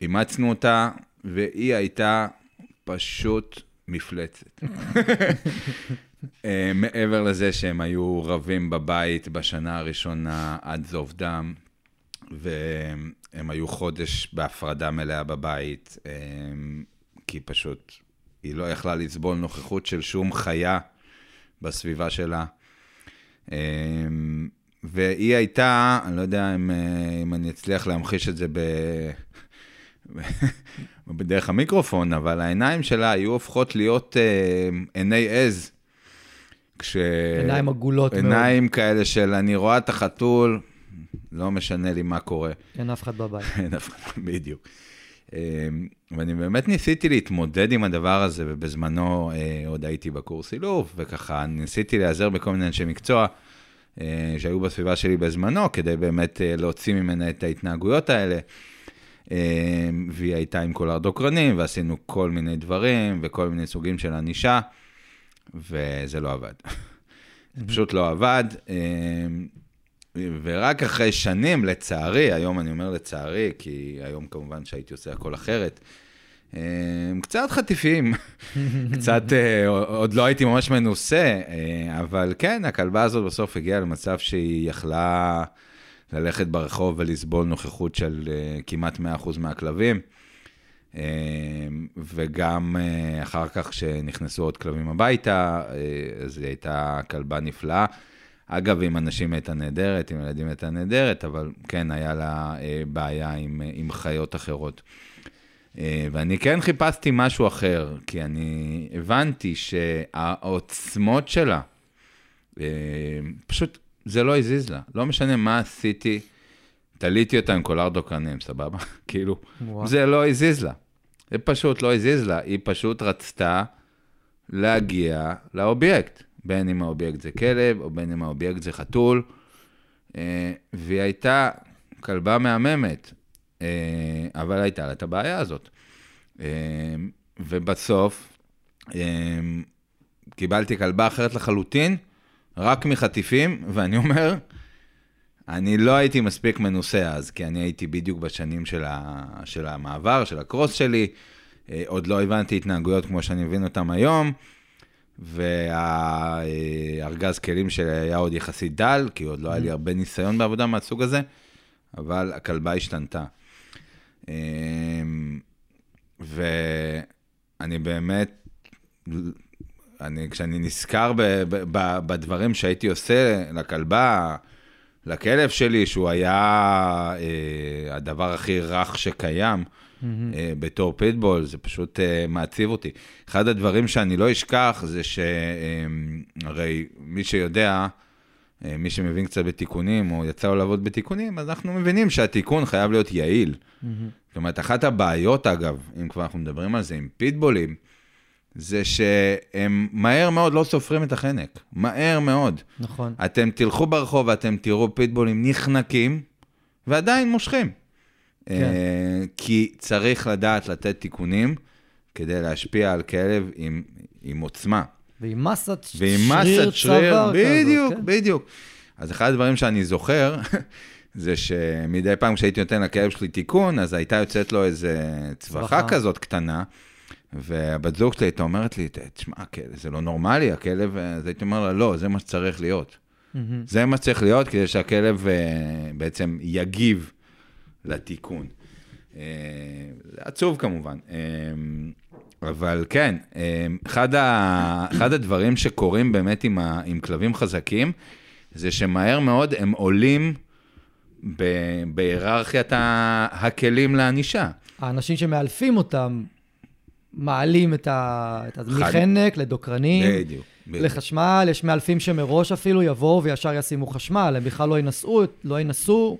ואימצנו אותה, והיא הייתה פשוט מפלצת. [LAUGHS] מעבר לזה שהם היו רבים בבית בשנה הראשונה עד זוב דם, והם היו חודש בהפרדה מלאה בבית, כי פשוט היא לא יכלה לסבול נוכחות של שום חיה בסביבה שלה. והיא הייתה, אני לא יודע אם, אם אני אצליח להמחיש את זה ב... [LAUGHS] בדרך המיקרופון, אבל העיניים שלה היו הופכות להיות אה, עיני עז. כש... עיניים עגולות מאוד. עיניים כאלה של אני רואה את החתול, לא משנה לי מה קורה. אין אף אחד בבית. [LAUGHS] אין אף אחד, בדיוק. אמ, ואני באמת ניסיתי להתמודד עם הדבר הזה, ובזמנו אה, עוד הייתי בקורס אילוף, וככה ניסיתי להיעזר בכל מיני אנשי מקצוע אה, שהיו בסביבה שלי בזמנו, כדי באמת אה, להוציא ממנה את ההתנהגויות האלה. אמ, והיא הייתה עם קולר דוקרנים, ועשינו כל מיני דברים, וכל מיני סוגים של ענישה, וזה לא עבד. [LAUGHS] זה פשוט לא עבד. ורק אחרי שנים, לצערי, היום אני אומר לצערי, כי היום כמובן שהייתי עושה הכל אחרת, הם קצת חטיפים, [LAUGHS] קצת, אה, עוד לא הייתי ממש מנוסה, אה, אבל כן, הכלבה הזאת בסוף הגיעה למצב שהיא יכלה ללכת ברחוב ולסבול נוכחות של אה, כמעט 100% מהכלבים. וגם אחר כך, כשנכנסו עוד כלבים הביתה, אז היא הייתה כלבה נפלאה. אגב, עם אנשים הייתה נהדרת, עם ילדים הייתה נהדרת, אבל כן, היה לה אה, בעיה עם, אה, עם חיות אחרות. אה, ואני כן חיפשתי משהו אחר, כי אני הבנתי שהעוצמות שלה, פשוט זה לא הזיז לה. לא משנה מה עשיתי, תליתי אותה עם קולר דוקרנים, סבבה? [LAUGHS] כאילו, וואו. זה לא הזיז לה. זה פשוט לא הזיז לה, היא פשוט רצתה להגיע לאובייקט. בין אם האובייקט זה כלב, או בין אם האובייקט זה חתול. אה, והיא הייתה כלבה מהממת, אה, אבל הייתה לה את הבעיה הזאת. אה, ובסוף קיבלתי כלבה אחרת לחלוטין, רק מחטיפים, ואני אומר, אני לא הייתי מספיק מנוסה אז, כי אני הייתי בדיוק בשנים של, ה, של המעבר, של ה cross שלי, עוד לא הבנתי התנהגויות כמו שאני מבין אותן היום. והארגז כלים שלי היה עוד יחסית דל, כי עוד לא היה לי mm-hmm. הרבה ניסיון בעבודה מהסוג הזה, אבל הכלבה השתנתה. אמ, ואני באמת, אני, כשאני נזכר ב, ב, ב, בדברים שהייתי עושה לכלבה, לכלב שלי, שהוא היה אה, הדבר הכי רך שקיים. בתור פיטבול, זה פשוט uh, מעציב אותי. אחד הדברים שאני לא אשכח זה שהרי uh, מי שיודע, uh, מי שמבין קצת בתיקונים, או יצא לו לעבוד בתיקונים, אז אנחנו מבינים שהתיקון חייב להיות יעיל. Mm-hmm. זאת אומרת, אחת הבעיות, אגב, אם כבר אנחנו מדברים על זה עם פיטבולים, זה שהם מהר מאוד לא סופרים את החנק. מהר מאוד. נכון. אתם תלכו ברחוב ואתם תראו פיטבולים נחנקים, ועדיין מושכים. כן. אה, כי צריך לדעת לתת תיקונים כדי להשפיע על כלב עם, עם עוצמה. ועם מסת ועם שריר מסת שריר, כזאת, בדיוק, כן? בדיוק. אז אחד הדברים שאני זוכר, [LAUGHS] זה שמדי פעם כשהייתי נותן לכלב שלי תיקון, אז הייתה יוצאת לו איזה צווחה. כזאת קטנה, והבת זוג שלי הייתה אומרת לי, תשמע, זה לא נורמלי, הכלב, אז הייתי אומר לה, לא, זה מה שצריך להיות. מהמם. זה מה שצריך להיות כדי שהכלב אה, בעצם יגיב לתיקון. אה, עצוב כמובן. אה, אבל כן, אה, אחד, ה, אחד הדברים שקורים באמת עם, ה, עם כלבים חזקים, זה שמהר מאוד הם עולים בהיררכיית הכלים לענישה. האנשים שמאלפים אותם מעלים את ה... חד- מחנק לדוקרנים. בדיוק. לחשמל, יש מאלפים שמראש אפילו יבואו וישר ישימו חשמל, הם בכלל לא ינסו, לא ינסו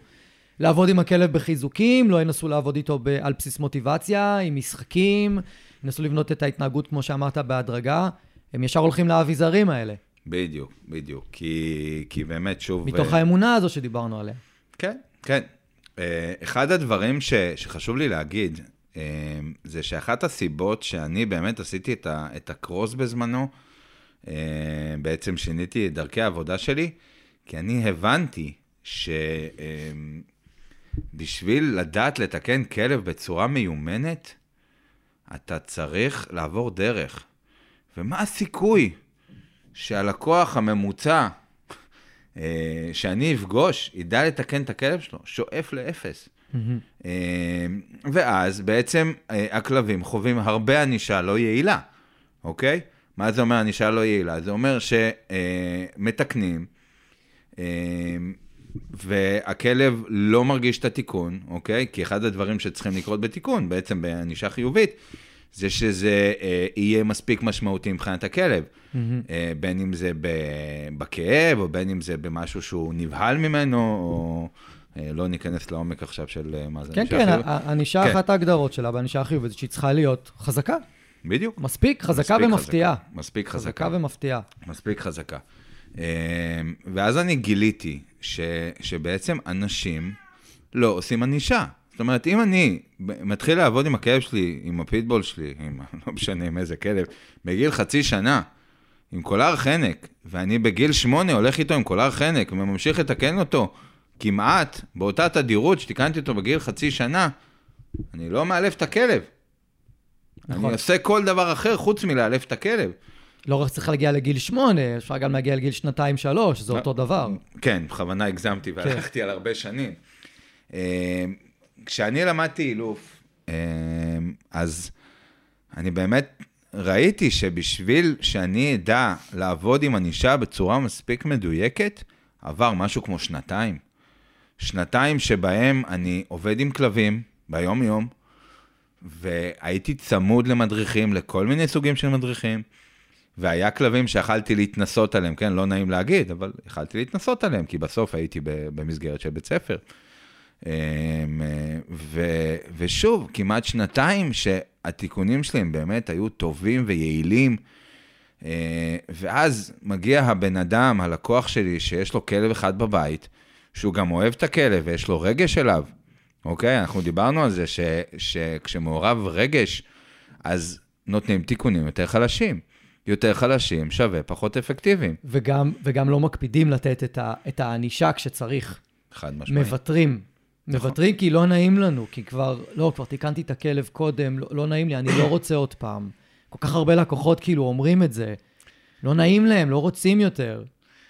לעבוד עם הכלב בחיזוקים, לא ינסו לעבוד איתו ב... על בסיס מוטיבציה, עם משחקים, ינסו לבנות את ההתנהגות, כמו שאמרת, בהדרגה. הם ישר הולכים לאביזרים האלה, בדיוק, בדיוק. כי, כי באמת, שוב... מתוך אה, האמונה הזו שדיברנו עליה. כן, כן. אה, אחד הדברים ש, שחשוב לי להגיד, אה, זה שאחת הסיבות שאני באמת עשיתי את, ה, את הקרוס בזמנו, אה, בעצם שיניתי את דרכי העבודה שלי, כי אני הבנתי שבשביל לדעת לתקן כלב בצורה מיומנת, אתה צריך לעבור דרך. ומה הסיכוי שהלקוח הממוצע אה, שאני אפגוש, ידע לתקן את הכלב שלו, שואף לאפס. אה, ואז בעצם אה, הכלבים חווים הרבה ענישה לא יעילה, אוקיי? מה זה אומר ענישה לא יעילה? זה אומר שמתקנים, והכלב לא מרגיש את התיקון, אוקיי? כי אחד הדברים שצריכים לקרות בתיקון, בעצם בענישה חיובית, זה שזה אה, יהיה מספיק משמעותי מבחינת הכלב. אה, בין אם זה ב- בכאב, או בין אם זה במשהו שהוא נבהל ממנו, או אה, לא ניכנס לעומק עכשיו של אה, מה זה כן, ענישה כן, חיובית. הענישה, כן. אחת ההגדרות שלה בענישה החיובית, זה שהיא צריכה להיות חזקה. בדיוק. מספיק חזקה מספיק ומפתיעה. חזקה, מספיק חזקה חזקה. ומפתיעה. מספיק חזקה. אה, ואז אני גיליתי ש, שבעצם אנשים לא עושים ענישה. זאת אומרת, אם אני מתחיל לעבוד עם הכלב שלי, עם הפיטבול שלי, עם, [LAUGHS] לא משנה עם איזה כלב, בגיל חצי שנה, עם קולר חנק, ואני בגיל שמונה הולך איתו עם קולר חנק וממשיך לתקן אותו כמעט באותה תדירות שתיקנתי אותו בגיל חצי שנה, אני לא מאלף את הכלב. נכון. אני עושה כל דבר אחר חוץ מלאלף את הכלב. לא רק צריך להגיע לגיל שמונה, אפשר גם להגיע לגיל שנתיים-שלוש, זה לא. אותו דבר. כן, בכוונה הגזמתי והלכתי על הרבה שנים. אה, כשאני למדתי אילוף, אה, אז אני באמת ראיתי שבשביל שאני אדע לעבוד עם ענישה בצורה מספיק מדויקת, עבר משהו כמו שנתיים. שנתיים שבהם אני עובד עם כלבים ביום-יום, והייתי צמוד למדריכים, לכל מיני סוגים של מדריכים, והיה כלבים שיכלתי להתנסות עליהם, כן, לא נעים להגיד, אבל יכלתי להתנסות עליהם, כי בסוף הייתי במסגרת של בית ספר. אמ, ו, ושוב, כמעט שנתיים שהתיקונים שלהם באמת היו טובים ויעילים, אה, ואז מגיע הבן אדם, הלקוח שלי, שיש לו כלב אחד בבית, שהוא גם אוהב את הכלב ויש לו רגש אליו, אוקיי? אנחנו דיברנו על זה ש, שכשמעורב רגש, אז נותנים תיקונים יותר חלשים. יותר חלשים שווה פחות אפקטיביים. וגם, וגם לא מקפידים לתת את, ה, את הענישה כשצריך. חד משמעית. מוותרים. נכון. מוותרים כי לא נעים לנו, כי כבר, לא, כבר תיקנתי את הכלב קודם, לא, לא נעים לי, אני לא רוצה עוד פעם. כל כך הרבה לקוחות כאילו אומרים את זה. לא נעים להם, לא רוצים יותר.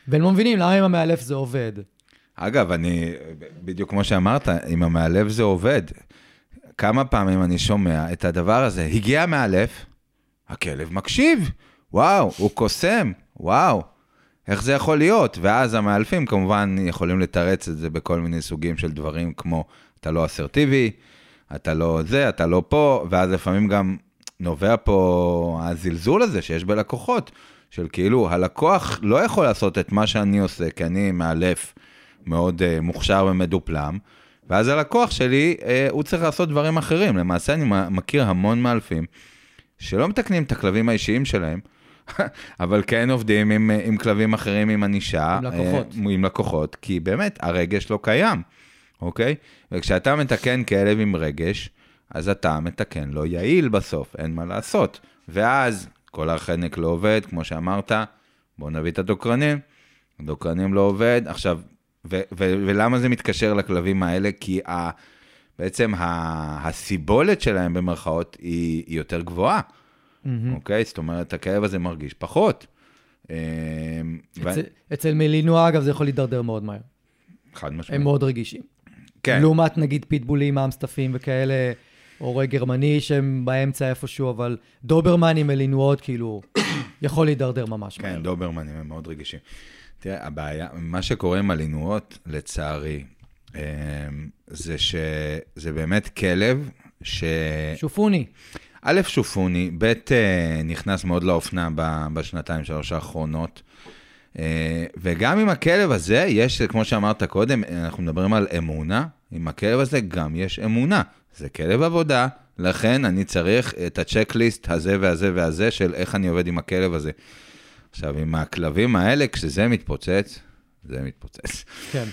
והם לא מבינים למה עם המאלף זה עובד. אגב, אני, בדיוק כמו שאמרת, עם המאלף זה עובד. כמה פעמים אני שומע את הדבר הזה, הגיע מאלף, הכלב מקשיב, וואו, הוא קוסם, וואו, איך זה יכול להיות? ואז המאלפים כמובן יכולים לתרץ את זה בכל מיני סוגים של דברים, כמו אתה לא אסרטיבי, אתה לא זה, אתה לא פה, ואז לפעמים גם נובע פה הזלזול הזה שיש בלקוחות, של כאילו, הלקוח לא יכול לעשות את מה שאני עושה, כי אני מאלף מאוד uh, מוכשר ומדופלם, ואז הלקוח שלי, אה, הוא צריך לעשות דברים אחרים. למעשה, אני מכיר המון מאלפים שלא מתקנים את הכלבים האישיים שלהם, אבל כן עובדים עם, אה, עם כלבים אחרים, עם ענישה. עם לקוחות. אה, עם לקוחות, כי באמת, הרגש לא קיים, אוקיי? וכשאתה מתקן כלב עם רגש, אז אתה מתקן לו יעיל בסוף, אין מה לעשות. ואז כל החנק לא עובד, כמו שאמרת, בואו נביא את הדוקרנים, הדוקרנים לא עובד. עכשיו, ו- ו- ולמה זה מתקשר לכלבים האלה? כי ה- בעצם ה- הסיבולת שלהם במרכאות היא, היא יותר גבוהה, מהמם. אוקיי? זאת אומרת, הכלב הזה מרגיש פחות. אה, אצל- אצל מלינוע, אגב, זה יכול להידרדר מאוד מהר. חד הם משמעית. מאוד רגישים. כן, לעומת נגיד פיטבולים, אמסטפים וכאלה, או רי גרמני שהם באמצע איפשהו, אבל דוברמנים, מלינועות, כאילו, [COUGHS] יכול להידרדר ממש מהר. כן, דוברמנים הם מאוד רגישים. תראה, הבעיה, מה שקורה עם הלינועות, לצערי, אה, זה שזה באמת כלב ש... שופוני. א', שופוני, ב', אה, נכנס מאוד לאופנה בשנתיים, שלוש האחרונות. אה, וגם עם הכלב הזה, יש, כמו שאמרת קודם, אנחנו מדברים על אמונה, עם הכלב הזה גם יש אמונה. זה כלב עבודה, לכן אני צריך את הצ'קליסט הזה והזה והזה של איך אני עובד עם הכלב הזה. עכשיו, עם הכלבים האלה, כשזה מתפוצץ, זה מתפוצץ. כן.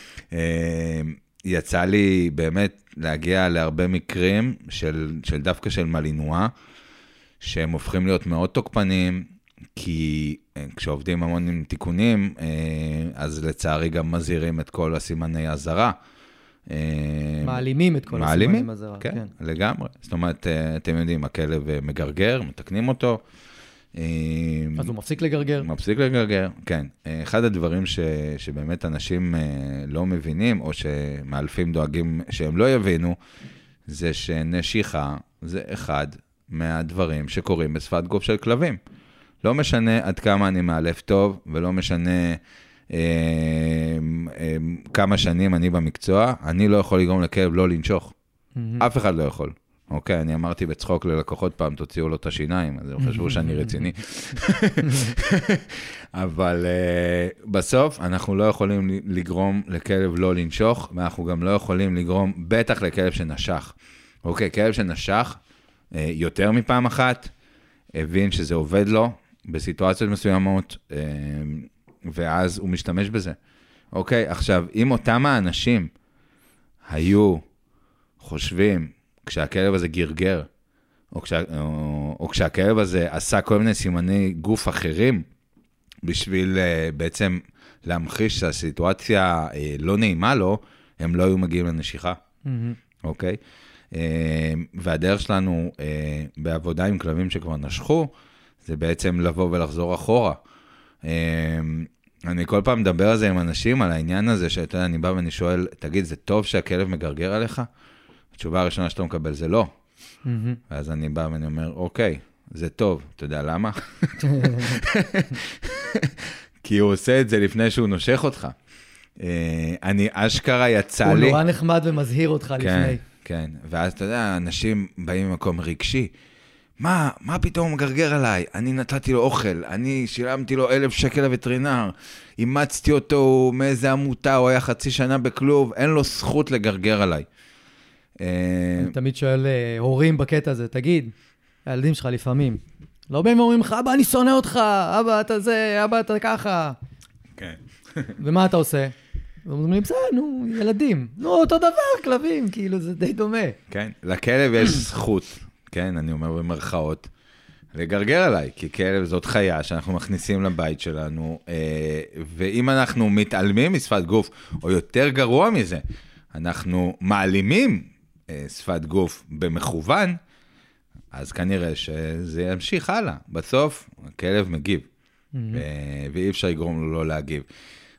יצא לי באמת להגיע להרבה מקרים של, של דווקא של מלינואה, שהם הופכים להיות מאוד תוקפניים, כי אה, כשעובדים המון עם תיקונים, אה, אז לצערי גם מזהירים את כל הסימני אזהרה. אה, מעלימים את כל מעלימים, הסימנים הזרה. כן, כן. לגמרי. זאת אומרת, אתם יודעים, הכלב מגרגר, מתקנים אותו. אה, אז הוא מפסיק לגרגר. מפסיק לגרגר, כן. אחד הדברים ש, שבאמת אנשים אה, לא מבינים, או שמאלפים דואגים שהם לא יבינו, זה שנשיכה זה אחד מהדברים שקורים בשפת גוף של כלבים. לא משנה עד כמה אני מאלף טוב, ולא משנה אה, אה, כמה שנים אני במקצוע, אני לא יכול לגרום לכלב לא לנשוך. מהמם. אף אחד לא יכול. אוקיי, אני אמרתי בצחוק ללקוחות פעם, תוציאו לו את השיניים, אז הם חשבו [LAUGHS] שאני רציני. [LAUGHS] אבל uh, בסוף אנחנו לא יכולים לגרום לכלב לא לנשוך, ואנחנו גם לא יכולים לגרום, בטח לכלב שנשך. אוקיי, כלב שנשך uh, יותר מפעם אחת, הבין שזה עובד לו בסיטואציות מסוימות, uh, ואז הוא משתמש בזה. אוקיי, עכשיו, אם אותם האנשים היו חושבים, כשהכלב הזה גרגר, או, כשה, או, או כשהכלב הזה עשה כל מיני סימני גוף אחרים, בשביל uh, בעצם להמחיש שהסיטואציה uh, לא נעימה לו, הם לא היו מגיעים לנשיכה, מהמם. אוקיי? Uh, והדרך שלנו uh, בעבודה עם כלבים שכבר נשכו, זה בעצם לבוא ולחזור אחורה. Uh, אני כל פעם מדבר על זה עם אנשים, על העניין הזה, שאתה יודע, אני בא ואני שואל, תגיד, זה טוב שהכלב מגרגר עליך? התשובה הראשונה שאתה מקבל זה לא. ואז אני בא ואני אומר, אוקיי, זה טוב, אתה יודע למה? [LAUGHS] כי הוא עושה את זה לפני שהוא נושך אותך. אה, אני אשכרה יצא הוא לי... נורא נחמד ומזהיר אותך כן, לפני. כן, ואז אתה יודע, אנשים באים ממקום רגשי. מה, מה פתאום הוא מגרגר עליי? אני נתתי לו אוכל, אני שילמתי לו אלף שקל לווטרינר, אימצתי אותו מאיזה עמותה, הוא היה חצי שנה בכלוב, אין לו זכות לגרגר עליי. אה, אני תמיד שואל אה, הורים בקטע הזה, תגיד, הילדים שלך לפעמים, לא באים ואומרים לך, אבא, אני שונא אותך, אבא, אתה זה, אבא, אתה ככה. כן. [LAUGHS] ומה אתה עושה? אומרים לי, בסדר, נו, ילדים. נו, אותו דבר, כלבים, כאילו, זה די דומה. כן, לכלב יש זכות, כן, אני אומר במרכאות, לגרגר עליי, כי כלב זאת חיה שאנחנו מכניסים לבית שלנו, אה, ואם אנחנו מתעלמים משפת גוף, או יותר גרוע מזה, אנחנו מעלימים שפת גוף במכוון, אז כנראה שזה ימשיך הלאה. בסוף, הכלב מגיב, ו- ואי אפשר לגרום לו לא להגיב.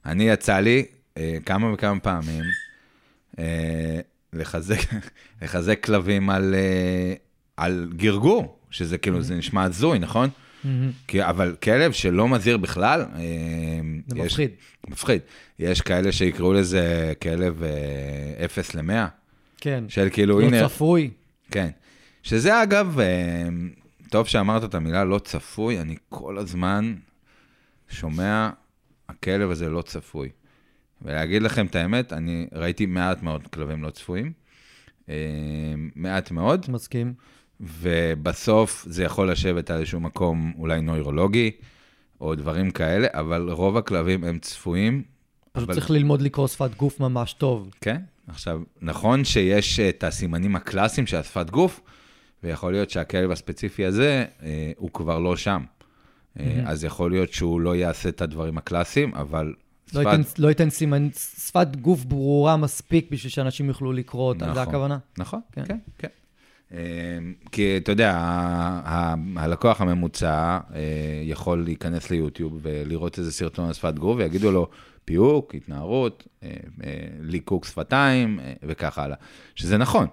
אני, יצא לי אה, כמה וכמה פעמים אה, לחזק, [LAUGHS] לחזק כלבים על, אה, על גרגור, שזה כאילו, זה נשמע הזוי, נכון? מהמם. כי, אבל כלב שלא מזהיר בכלל, אה, זה יש- מפחיד. מפחיד. יש כאלה שיקראו לזה כלב אה, 0 ל-100, כן. של כאילו, לא הנה, צפוי. כן. שזה אגב, אה, טוב שאמרת את המילה לא צפוי, אני כל הזמן שומע, הכלב הזה לא צפוי. ולהגיד לכם את האמת, אני ראיתי מעט מאוד כלבים לא צפויים. אה, מעט מאוד, מסכים. ובסוף זה יכול לשבת על איזשהו מקום אולי נוירולוגי, או דברים כאלה, אבל רוב הכלבים הם צפויים. פשוט אבל... צריך ללמוד לקרוא שפת גוף ממש טוב. כן, עכשיו, נכון שיש את הסימנים הקלאסיים של השפת גוף, ויכול להיות שהכלב הספציפי הזה, אה, הוא כבר לא שם. אה. אז יכול להיות שהוא לא יעשה את הדברים הקלאסיים, אבל לא ייתן, לא ייתן סימנ... שפת גוף ברורה מספיק בשביל שאנשים יוכלו לקרוא אותה, זה נכון. הכוונה? נכון, כן. כן, כן. כי אתה יודע, הלקוח הממוצע אה, יכול להיכנס ליוטיוב ולראות איזה סרטון על שפת גוף, ויגידו לו פיוק, התנערות, אה, אה, ליקוק שפתיים אה, וכך הלאה. שזה נכון,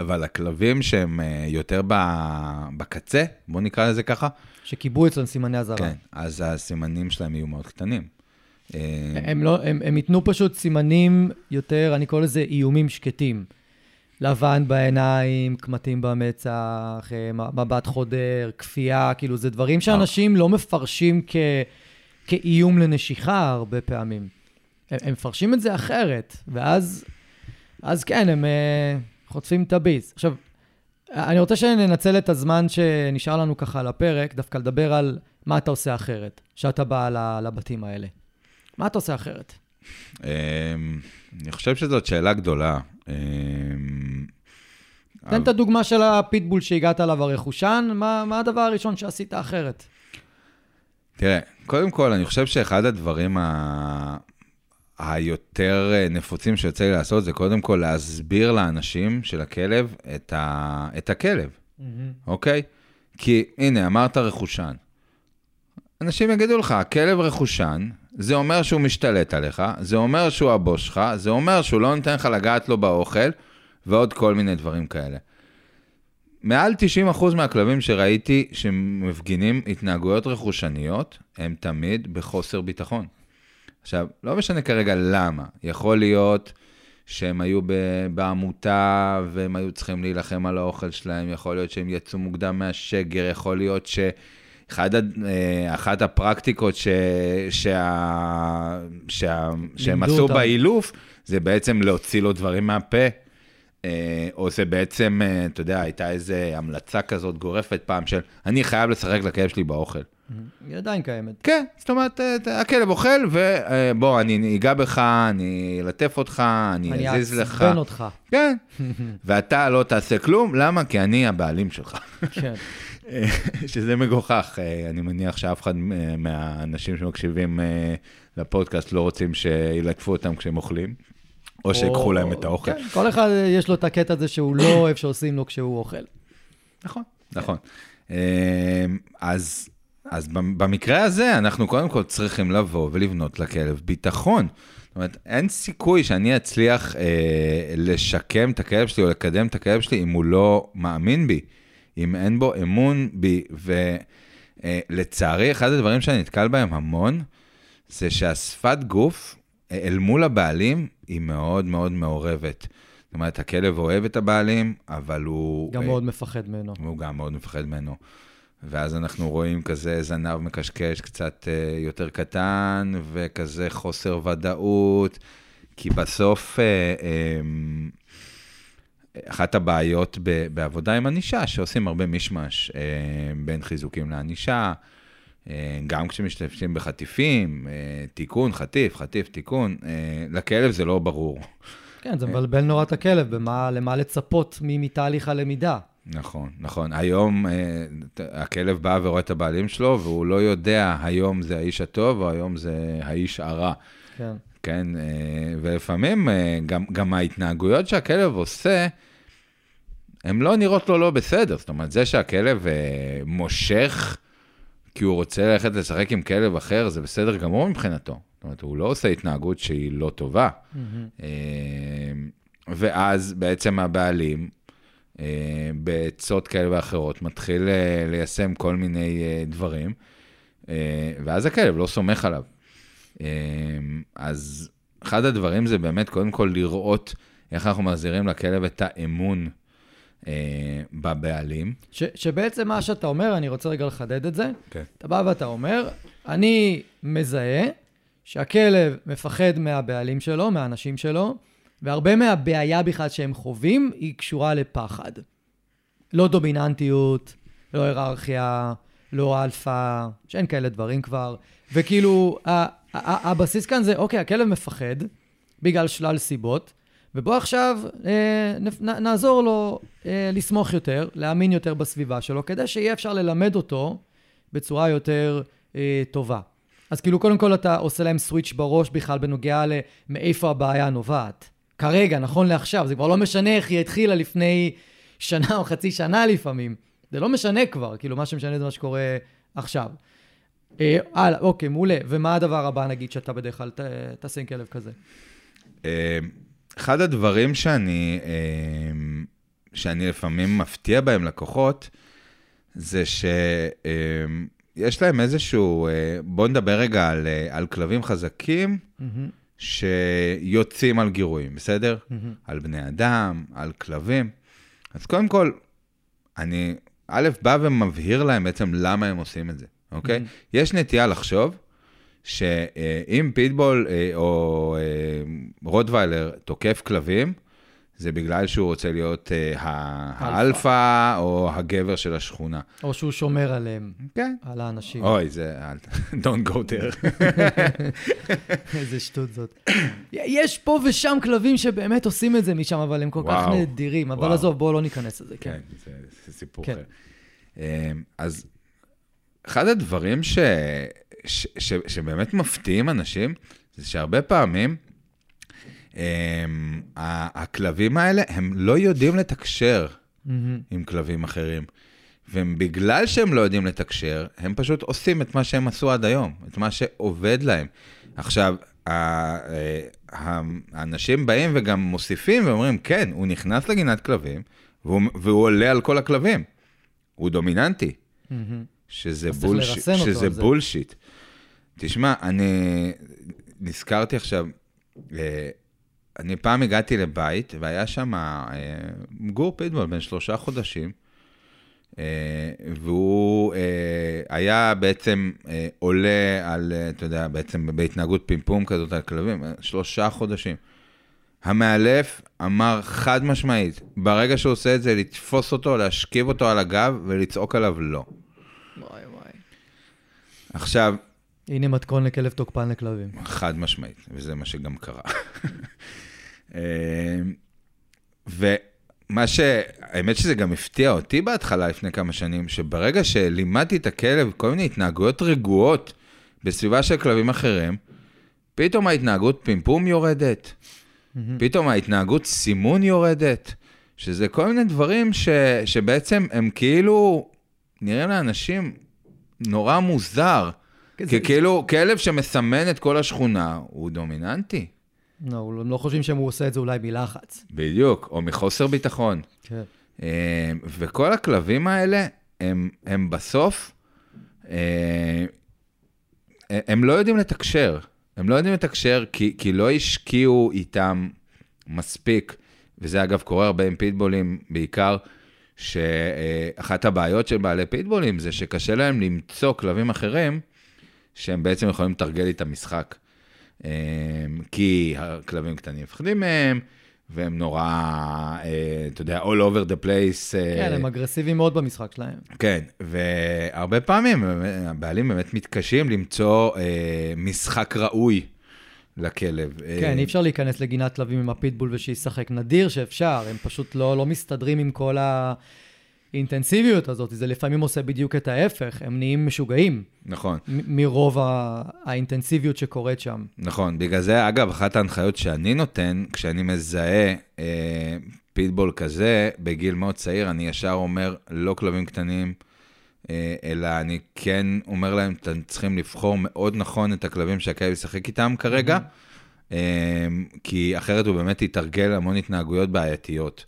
אבל הכלבים שהם יותר בקצה, בואו נקרא לזה ככה, שקיבלו אצלם סימני אזהרה. כן, אז הסימנים שלהם יהיו מאוד קטנים. הם, לא, הם, הם ייתנו פשוט סימנים יותר, אני קורא לזה איומים שקטים. לבן בעיניים, קמטים במצח, מבט חודר, כפייה, כאילו, זה דברים שאנשים לא מפרשים כ, כאיום לנשיכה הרבה פעמים. הם, הם מפרשים את זה אחרת, ואז אז כן, הם אה, חוטפים את הביס. עכשיו, אני רוצה שננצל את הזמן שנשאר לנו ככה על הפרק, דווקא לדבר על מה אתה עושה אחרת, שאתה בא לבתים האלה. מה אתה עושה אחרת? אמ, אני חושב שזאת שאלה גדולה. אמ, תן את הדוגמה של הפיטבול שהגעת אליו הרכושן, מה, מה הדבר הראשון שעשית אחרת? תראה, קודם כל, אני חושב שאחד הדברים ה... היותר אה, נפוצים שיוצא לי לעשות, זה קודם כל להסביר לאנשים של הכלב את, ה... את הכלב, אוקיי? כי הנה, אמרת רכושן. אנשים יגידו לך, הכלב רכושן, זה אומר שהוא משתלט עליך, זה אומר שהוא הבוס שלך, זה אומר שהוא לא נותן לך לגעת לו באוכל, ועוד כל מיני דברים כאלה. מעל 90% מהכלבים שראיתי שמפגינים התנהגויות רכושניות, הם תמיד בחוסר ביטחון. עכשיו, לא משנה כרגע למה, יכול להיות שהם היו בעמותה והם היו צריכים להילחם על האוכל שלהם, יכול להיות שהם יצאו מוקדם מהשגר, יכול להיות שאחת אחת הפרקטיקות ש, שה, שה, שהם עשו אותם. באילוף, זה בעצם להוציא לו דברים מהפה. אה, או זה בעצם, אה, אתה יודע, הייתה איזו המלצה כזאת גורפת פעם של, אני חייב לשחק לכלב שלי באוכל. היא עדיין קיימת. כן, זאת אומרת, אה, הכלב אוכל, ובוא, אני אגע בך, אני אלטף אותך, אני אני אזיז לך. אעצבן אותך. כן, [LAUGHS] ואתה לא תעשה כלום, למה? כי אני הבעלים שלך. כן. [LAUGHS] שזה מגוחך, אני מניח שאף אחד מהאנשים שמקשיבים לפודקאסט לא רוצים שילטפו אותם כשהם אוכלים, או שיקחו להם את האוכל. כן, כל אחד יש לו את הקטע הזה שהוא לא [COUGHS] אוהב שעושים לו כשהוא אוכל. נכון, נכון. אה, אז, אז במ- במקרה הזה, אנחנו קודם כל צריכים לבוא ולבנות לכלב ביטחון. זאת אומרת, אין סיכוי שאני אצליח אה, לשקם את הכלב שלי או לקדם את הכלב שלי אם הוא לא מאמין בי, אם אין בו אמון בי. ולצערי, אחד הדברים שאני נתקל בהם המון, זה שהשפת גוף אה, אל מול הבעלים היא מאוד מאוד מעורבת. זאת אומרת, הכלב אוהב את הבעלים, אבל הוא... גם אה, מאוד מפחד ממנו. הוא גם מאוד מפחד ממנו. ואז אנחנו רואים כזה זנב מקשקש קצת אה, יותר קטן, וכזה חוסר ודאות, כי בסוף אה, אה, אחת הבעיות בעבודה עם ענישה, שעושים הרבה מישמש בין חיזוקים לענישה, גם כשמשתמשים בחטיפים, אה, תיקון, חטיף, חטיף, תיקון, אה, לכלב זה לא ברור. כן, זה מבלבל נורא את הכלב, במה, למה לצפות מתהליך הלמידה. נכון, נכון. היום אה, הכלב בא ורואה את הבעלים שלו, והוא לא יודע היום זה האיש הטוב או היום זה האיש הרע. כן. כן, אה, ולפעמים אה, גם, גם ההתנהגויות שהכלב עושה, הן לא נראות לו לא בסדר. זאת אומרת, זה שהכלב אה, מושך כי הוא רוצה ללכת לשחק עם כלב אחר, זה בסדר גמור מבחינתו. זאת אומרת, הוא לא עושה התנהגות שהיא לא טובה. אה, ואז בעצם הבעלים, אה, בעצות כאלה ואחרות, מתחיל אה, ליישם כל מיני דברים, ואז הכלב לא סומך עליו. אז אחד הדברים זה באמת, קודם כל, לראות איך אנחנו מחזירים לכלב את האמון בבעלים. ש, שבעצם מה שאתה אומר, אני רוצה רגע לחדד את זה. כן. אתה בא ואתה אומר, אני מזהה שהכלב מפחד מהבעלים שלו, מהאנשים שלו, והרבה מהבעיה בכלל שהם חווים היא קשורה לפחד. לא דומיננטיות, לא היררכיה, לא אלפא, שאין כאלה דברים כבר. וכאילו, הבסיס כאן זה, אוקיי, הכלב מפחד בגלל שלל סיבות, ובוא עכשיו אה, נעזור לו אה, לסמוך יותר, להאמין יותר בסביבה שלו, כדי שיהיה אפשר ללמד אותו בצורה יותר אה, טובה. אז כאילו, קודם כל אתה עושה להם switch בראש בכלל בנוגע למאיפה הבעיה נובעת. כרגע, נכון לעכשיו, זה כבר לא משנה איך היא התחילה לפני שנה או חצי שנה לפעמים. זה לא משנה כבר, כאילו, מה שמשנה זה מה שקורה עכשיו. אה, הלאה, אוקיי, מעולה. ומה הדבר הבא, נגיד, שאתה בדרך כלל תעשה עם כלב כזה? אה, אחד הדברים שאני, אה, שאני לפעמים מפתיע בהם לקוחות, זה שיש להם איזשהו, בואו נדבר רגע על, על כלבים חזקים, mm-hmm. שיוצאים על גירויים, בסדר? Mm-hmm. על בני אדם, על כלבים. אז קודם כל, אני, א', בא ומבהיר להם בעצם למה הם עושים את זה, אוקיי? Mm-hmm. יש נטייה לחשוב שאם פיטבול אה, או אה, רוטוויילר תוקף כלבים, זה בגלל שהוא רוצה להיות uh, האלפא או הגבר של השכונה. או שהוא שומר עליהם. כן. על האנשים. אוי, זה... [LAUGHS] Don't go there. [LAUGHS] איזה שטות זאת. יש פה ושם כלבים שבאמת עושים את זה משם, אבל הם כל וואו, כך נדירים. אבל וואו. עזוב, בואו לא ניכנס לזה. כן, כן זה, זה סיפור כן. אחר. אז אחד הדברים ש, ש, ש, שבאמת מפתיעים אנשים, זה שהרבה פעמים, הם, הכלבים האלה, הם לא יודעים לתקשר mm-hmm. עם כלבים אחרים. ובגלל שהם לא יודעים לתקשר, הם פשוט עושים את מה שהם עשו עד היום, את מה שעובד להם. עכשיו, אה, האנשים באים וגם מוסיפים ואומרים, כן, הוא נכנס לגינת כלבים, והוא, והוא עולה על כל הכלבים. הוא דומיננטי. Mm-hmm. שזה, בולש... שזה בולשיט. תשמע, אני נזכרתי עכשיו, אה, אני פעם הגעתי לבית, והיה שם אה, גור פיטבול בן שלושה חודשים, אה, והוא היה בעצם עולה על, אתה יודע, בעצם בהתנהגות פימפום כזאת על כלבים, שלושה חודשים. המאלף אמר חד משמעית, ברגע שהוא עושה את זה, לתפוס אותו, להשכיב אותו על הגב ולצעוק עליו לא. עכשיו, הנה מתכון לכלב תוקפן לכלבים. חד משמעית, וזה מה שגם קרה. [LAUGHS] אה, ומה ש... האמת שזה גם הפתיע אותי בהתחלה, לפני כמה שנים, שברגע שלימדתי את הכלב כל מיני התנהגויות רגועות בסביבה של כלבים אחרים, פתאום ההתנהגות פימפום יורדת. פתאום ההתנהגות סימון יורדת, שזה כל מיני דברים ש... שבעצם הם כאילו נראים לאנשים נורא מוזר. כי כאילו כלב שמסמן את כל השכונה הוא דומיננטי. לא, הם לא חושבים שהם עושה את זה אולי מלחץ. בדיוק, או מחוסר ביטחון. כן. אה, וכל הכלבים האלה, הם, הם בסוף, אה, הם לא יודעים לתקשר. הם לא יודעים לתקשר כי, כי לא השקיעו איתם מספיק, וזה אגב קורה הרבה עם פיטבולים, בעיקר שאחת הבעיות של בעלי פיטבולים זה שקשה להם למצוא כלבים אחרים שהם בעצם יכולים לתרגל את המשחק. אמ, כי הכלבים קטנים מפחדים מהם, והם נורא, אה, אתה יודע, all over the place. אה, כן, הם אגרסיביים מאוד במשחק שלהם. כן, והרבה פעמים הבעלים באמת מתקשים למצוא אה, משחק ראוי לכלב. כן, אי אפשר להיכנס לגינת כלבים עם הפיטבול ושישחק. נדיר שאפשר, הם פשוט לא, לא מסתדרים עם כל ה... האינטנסיביות הזאת, זה לפעמים עושה בדיוק את ההפך, הם נהיים משוגעים. נכון. מרוב האינטנסיביות שקורית שם. נכון, בגלל זה, אגב, אחת ההנחיות שאני נותן, כשאני מזהה אה, פיטבול כזה, בגיל מאוד צעיר, אני ישר אומר, לא כלבים קטנים, אה, אלא אני כן אומר להם, אתם צריכים לבחור מאוד נכון את הכלבים שהכלב ישחק איתם כרגע, mm-hmm. אה, כי אחרת הוא באמת יתרגל המון התנהגויות בעייתיות.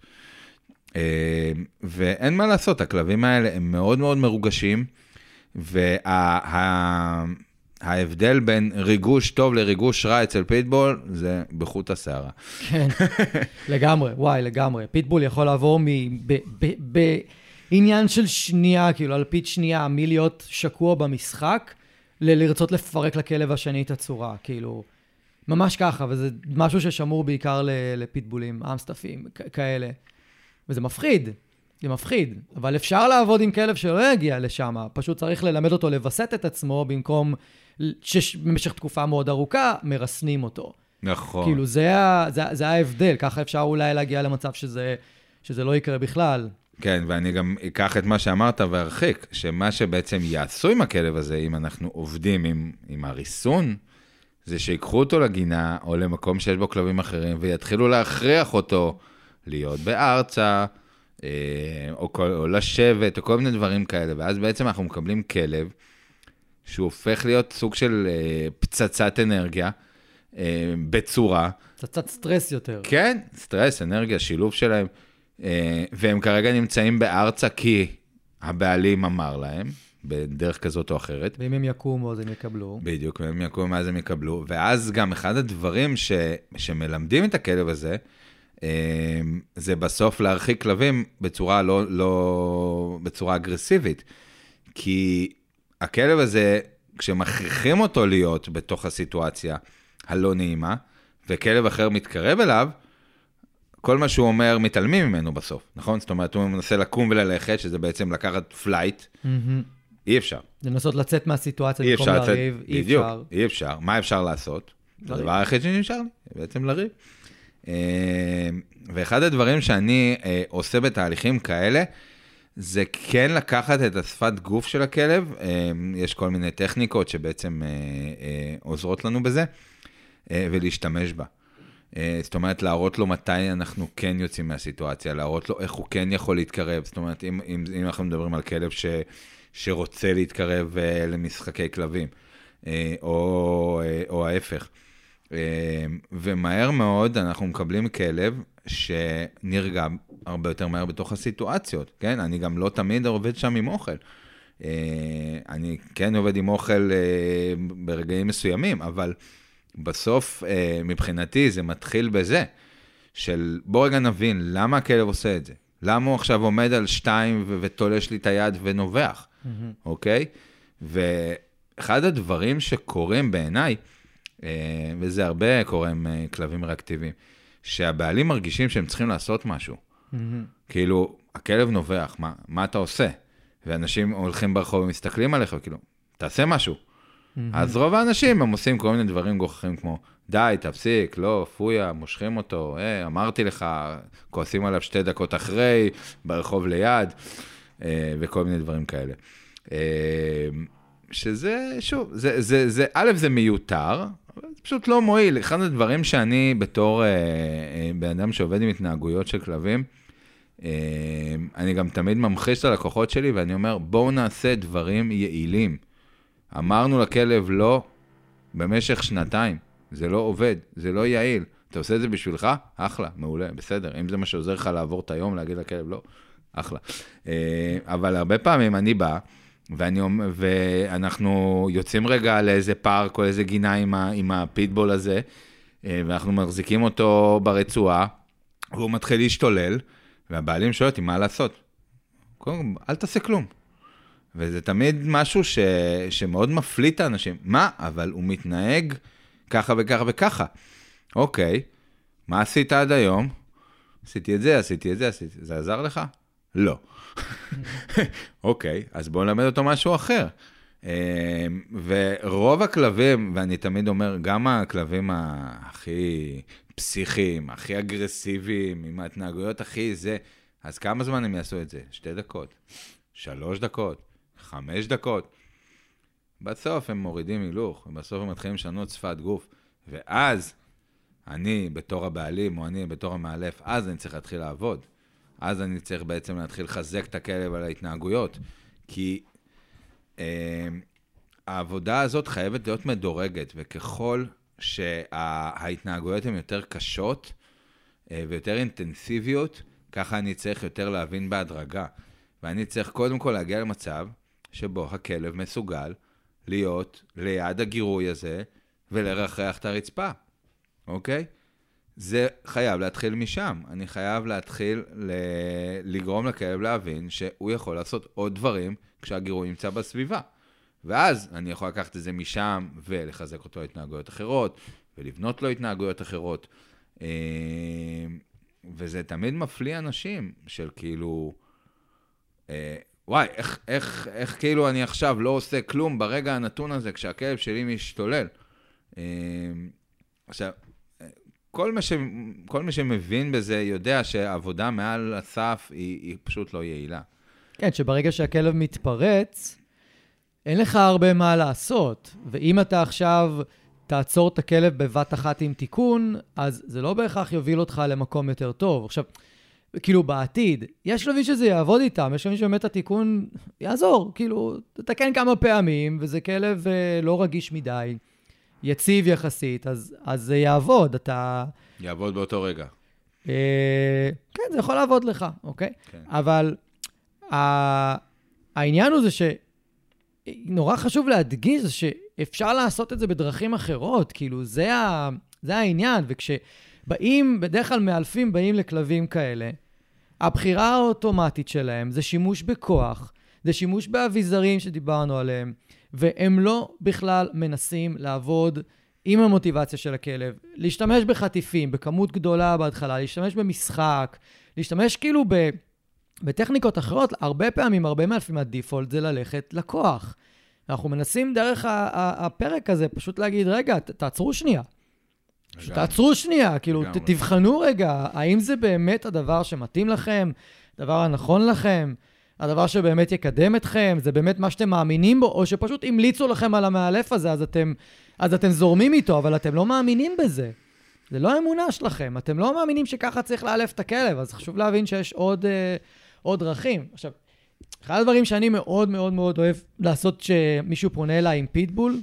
אה, ואין מה לעשות, הכלבים האלה הם מאוד מאוד מרוגשים, וההבדל וה, בין ריגוש טוב לריגוש רע אצל פיטבול זה בחוט השערה. כן, [LAUGHS] לגמרי, וואי, לגמרי. פיטבול יכול לעבור בעניין של שנייה, כאילו, על פית שנייה, מלהיות שקוע במשחק, ל- לרצות לפרק לכלב השני את הצורה, כאילו, ממש ככה, וזה משהו ששמור בעיקר לפיטבולים, אמסטפים, כאלה. וזה מפחיד, זה מפחיד, אבל אפשר לעבוד עם כלב שלא יגיע לשם, פשוט צריך ללמד אותו לווסת את עצמו במקום שבמשך תקופה מאוד ארוכה מרסנים אותו. נכון. כאילו, זה, ה- זה, זה ההבדל, ככה אפשר אולי להגיע למצב שזה, שזה לא יקרה בכלל. כן, ואני גם אקח את מה שאמרת וארחיק, שמה שבעצם יעשו עם הכלב הזה, אם אנחנו עובדים עם, עם הריסון, זה שיקחו אותו לגינה או למקום שיש בו כלבים אחרים ויתחילו להכריח אותו להיות בארצה, אה, או, כל, או לשבת, או כל מיני דברים כאלה, ואז בעצם אנחנו מקבלים כלב שהוא הופך להיות סוג של אה, פצצת אנרגיה אה, בצורה. פצצת סטרס יותר. כן, סטרס, אנרגיה, שילוב שלהם. אה, והם כרגע נמצאים בארצה כי הבעלים אמר להם, בדרך כזאת או אחרת. ואם הם יקומו אז הם יקבלו. בדיוק, והם יקומו, אז הם יקבלו. ואז גם אחד הדברים ש, שמלמדים את הכלב הזה, אה, זה בסוף להרחיק כלבים בצורה לא, לא, בצורה אגרסיבית. כי הכלב הזה, כשמכריחים אותו להיות בתוך הסיטואציה הלא נעימה, וכלב אחר מתקרב אליו, כל מה שהוא אומר, מתעלמים ממנו בסוף, נכון? זאת אומרת, הוא מנסה לקום וללכת, שזה בעצם לקחת flight, מהמם. אי אפשר. לנסות לצאת מהסיטואציה במקום לריב, אי בדיוק, אפשר. אי אפשר. מה אפשר לעשות? לריב. הדבר היחיד שנשאר לי, בעצם לריב. אה, ואחד הדברים שאני אה, עושה בתהליכים כאלה, זה כן לקחת את השפת גוף של הכלב, אה, יש כל מיני טכניקות שבעצם עוזרות לנו בזה, ולהשתמש בה. אה, זאת אומרת, להראות לו מתי אנחנו כן יוצאים מהסיטואציה, להראות לו איך הוא כן יכול להתקרב. זאת אומרת, אם, אם, אם אנחנו מדברים על כלב ש, שרוצה להתקרב אה, למשחקי כלבים, אה, או, אה, או ההפך. אה, ומהר מאוד אנחנו מקבלים כלב שנרגע הרבה יותר מהר בתוך הסיטואציות, כן? אני גם לא תמיד עובד שם עם אוכל. אה, אני כן עובד עם אוכל אה, ברגעים מסוימים, אבל בסוף, אה, מבחינתי, זה מתחיל בזה, של בוא רגע נבין למה הכלב עושה את זה. למה הוא עכשיו עומד על שתיים ו- ותולש לי את היד ונובח, מהמם. אוקיי? ואחד הדברים שקורים בעיניי, אה, וזה הרבה קורה עם אה, כלבים ריאקטיביים, שהבעלים מרגישים שהם צריכים לעשות משהו. מהמם. כאילו, הכלב נובח, מה, מה אתה עושה? ואנשים הולכים ברחוב ומסתכלים עליך, כאילו, תעשה משהו. אז רוב האנשים הם עושים כל מיני דברים גוחכים כמו, די, תפסיק, לא, פויה, מושכים אותו, אה, אמרתי לך, כועסים עליו שתי דקות אחרי, ברחוב ליד, אה, וכל מיני דברים כאלה. אה, שזה, שוב, זה, זה, זה, א', זה מיותר, זה פשוט לא מועיל. אחד הדברים שאני, בתור אה, אה, בן אדם שעובד עם התנהגויות של כלבים, אה, אני גם תמיד ממחיש את הלקוחות שלי, ואני אומר, בואו נעשה דברים יעילים. אמרנו לכלב לא במשך שנתיים, זה לא עובד, זה לא יעיל. אתה עושה את זה בשבילך? אחלה, מעולה, בסדר. אם זה מה שעוזר לך לעבור את היום, להגיד לכלב לא, אחלה. אה, אבל הרבה פעמים אני בא, ואני, ואנחנו יוצאים רגע לאיזה פארק או איזה גינה עם, ה, עם הפיטבול הזה, אה, ואנחנו מחזיקים אותו ברצועה, והוא מתחיל להשתולל, והבעלים שואל אותי מה לעשות. קודם כל, אל תעשה כלום. וזה תמיד משהו ש... שמאוד מפליא את האנשים. מה? אבל הוא מתנהג ככה וככה וככה. אוקיי, מה עשית עד היום? עשיתי את זה, עשיתי את זה, עשיתי... זה עזר לך? לא. [LAUGHS] אוקיי, אז בואו נלמד אותו משהו אחר. אה, ורוב הכלבים, ואני תמיד אומר, גם הכלבים הכי פסיכיים, הכי אגרסיביים, עם ההתנהגויות הכי זה, אז כמה זמן הם יעשו את זה? שתי דקות, שלוש דקות, חמש דקות. בסוף הם מורידים הילוך, ובסוף הם מתחילים לשנות שפת גוף, ואז אני בתור הבעלים, או אני בתור המאלף, אז אני צריך להתחיל לעבוד. אז אני צריך בעצם להתחיל לחזק את הכלב על ההתנהגויות. כי אה, העבודה הזאת חייבת להיות מדורגת, וככל שההתנהגויות הן יותר קשות אה, ויותר אינטנסיביות, ככה אני צריך יותר להבין בהדרגה. ואני צריך קודם כל להגיע למצב שבו הכלב מסוגל להיות ליד הגירוי הזה ולרחח את הרצפה, אוקיי? זה חייב להתחיל משם. אני חייב להתחיל ל... לגרום לכלב להבין שהוא יכול לעשות עוד דברים כשהגירוי נמצא בסביבה. ואז אני יכול לקחת את זה משם ולחזק אותו להתנהגויות אחרות, ולבנות לו התנהגויות אחרות. אה, וזה תמיד מפליא אנשים של כאילו, אה, וואי, איך, איך, איך כאילו אני עכשיו לא עושה כלום ברגע הנתון הזה כשהכלב שלי משתולל. אה, עכשיו, כל, מה ש, כל מי שמבין בזה יודע שעבודה מעל הסף היא, היא פשוט לא יעילה. כן, שברגע שהכלב מתפרץ, אין לך הרבה מה לעשות. ואם אתה עכשיו תעצור את הכלב בבת אחת עם תיקון, אז זה לא בהכרח יוביל אותך למקום יותר טוב. עכשיו, כאילו בעתיד, יש שלבים שזה יעבוד איתם, יש שלבים שבאמת התיקון יעזור, כאילו, תתקן כמה פעמים, וזה כלב אה, לא רגיש מדי, יציב יחסית, אז, אז זה יעבוד, אתה... יעבוד באותו רגע. אה, כן, זה יכול לעבוד לך, אוקיי? כן. אבל ה- העניין הוא זה שנורא חשוב להדגיש שאפשר לעשות את זה בדרכים אחרות, כאילו, זה, ה- זה העניין, וכשבאים, בדרך כלל מאלפים באים לכלבים כאלה, הבחירה האוטומטית שלהם זה שימוש בכוח, זה שימוש באביזרים שדיברנו עליהם, והם לא בכלל מנסים לעבוד עם המוטיבציה של הכלב, להשתמש בחטיפים, בכמות גדולה בהתחלה, להשתמש במשחק, להשתמש כאילו ב... בטכניקות אחרות, הרבה פעמים, הרבה מאלפים מהדיפולט זה ללכת לכוח. אנחנו מנסים דרך הפרק הזה פשוט להגיד, רגע, תעצרו שנייה. פשוט. תעצרו שנייה, כאילו, ת- לגמרי. תבחנו רגע, האם זה באמת הדבר שמתאים לכם, הדבר הנכון לכם, הדבר שבאמת יקדם אתכם, זה באמת מה שאתם מאמינים בו, או שפשוט המליצו לכם על המאלף הזה, אז אתם, אז אתם זורמים איתו, אבל אתם לא מאמינים בזה. זה לא האמונה שלכם, אתם לא מאמינים שככה צריך לאלף את הכלב, אז חשוב להבין שיש עוד, אה, עוד דרכים. עכשיו, אחד הדברים שאני מאוד מאוד מאוד אוהב לעשות כשמישהו פונה אליי עם פיטבול,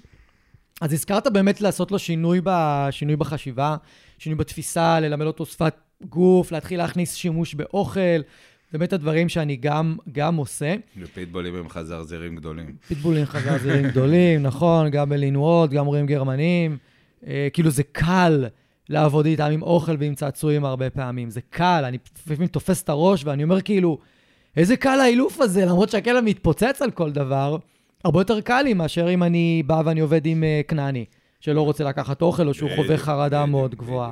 אז הזכרת באמת לעשות לו שינוי, ב, שינוי בחשיבה, שינוי בתפיסה, ללמד אותו שפת גוף, להתחיל להכניס שימוש באוכל, באמת הדברים שאני גם, גם עושה. ופיטבולים הם חזרזרים גדולים. פיטבולים חזרזירים [LAUGHS] גדולים, נכון, גם בלינואות, גם רואים גרמנים. אה, כאילו זה קל לעבוד איתם עם אוכל ועם צעצועים הרבה פעמים. זה קל, אני לפעמים תופס את הראש ואני אומר כאילו, איזה קל האילוף הזה, למרות שהכלב מתפוצץ על כל דבר, הרבה יותר קל לי מאשר אם אני בא ואני עובד עם אה, כנעני, שלא רוצה לקחת אוכל או שהוא חווה בדיוק, חרדה מאוד גבוהה.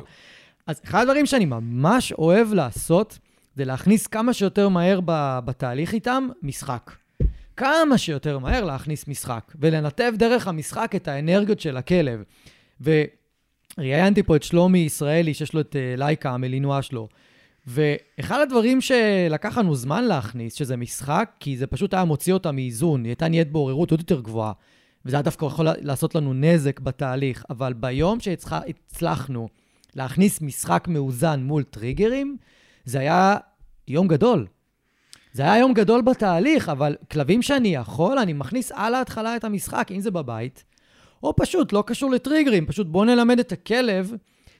אז אחד הדברים שאני ממש אוהב לעשות, זה להכניס כמה שיותר מהר בתהליך איתם משחק. כמה שיותר מהר להכניס משחק, ולנתב דרך המשחק את האנרגיות של הכלב. וראיינתי פה את שלומי ישראלי, שיש לו את אה, לייקה, המלינואה שלו. ואחד הדברים שלקח לנו זמן להכניס, שזה משחק, כי זה פשוט היה מוציא אותה מאיזון, היא הייתה נהיית בעוררות עוד יותר גבוהה. וזה היה דווקא יכול לעשות לנו נזק בתהליך, אבל ביום שהצלחנו להכניס משחק מאוזן מול טריגרים, זה היה יום גדול. זה היה יום גדול בתהליך, אבל כלבים שאני יכול, אני מכניס על ההתחלה את המשחק, אם זה בבית, או פשוט לא קשור לטריגרים, פשוט בוא נלמד את הכלב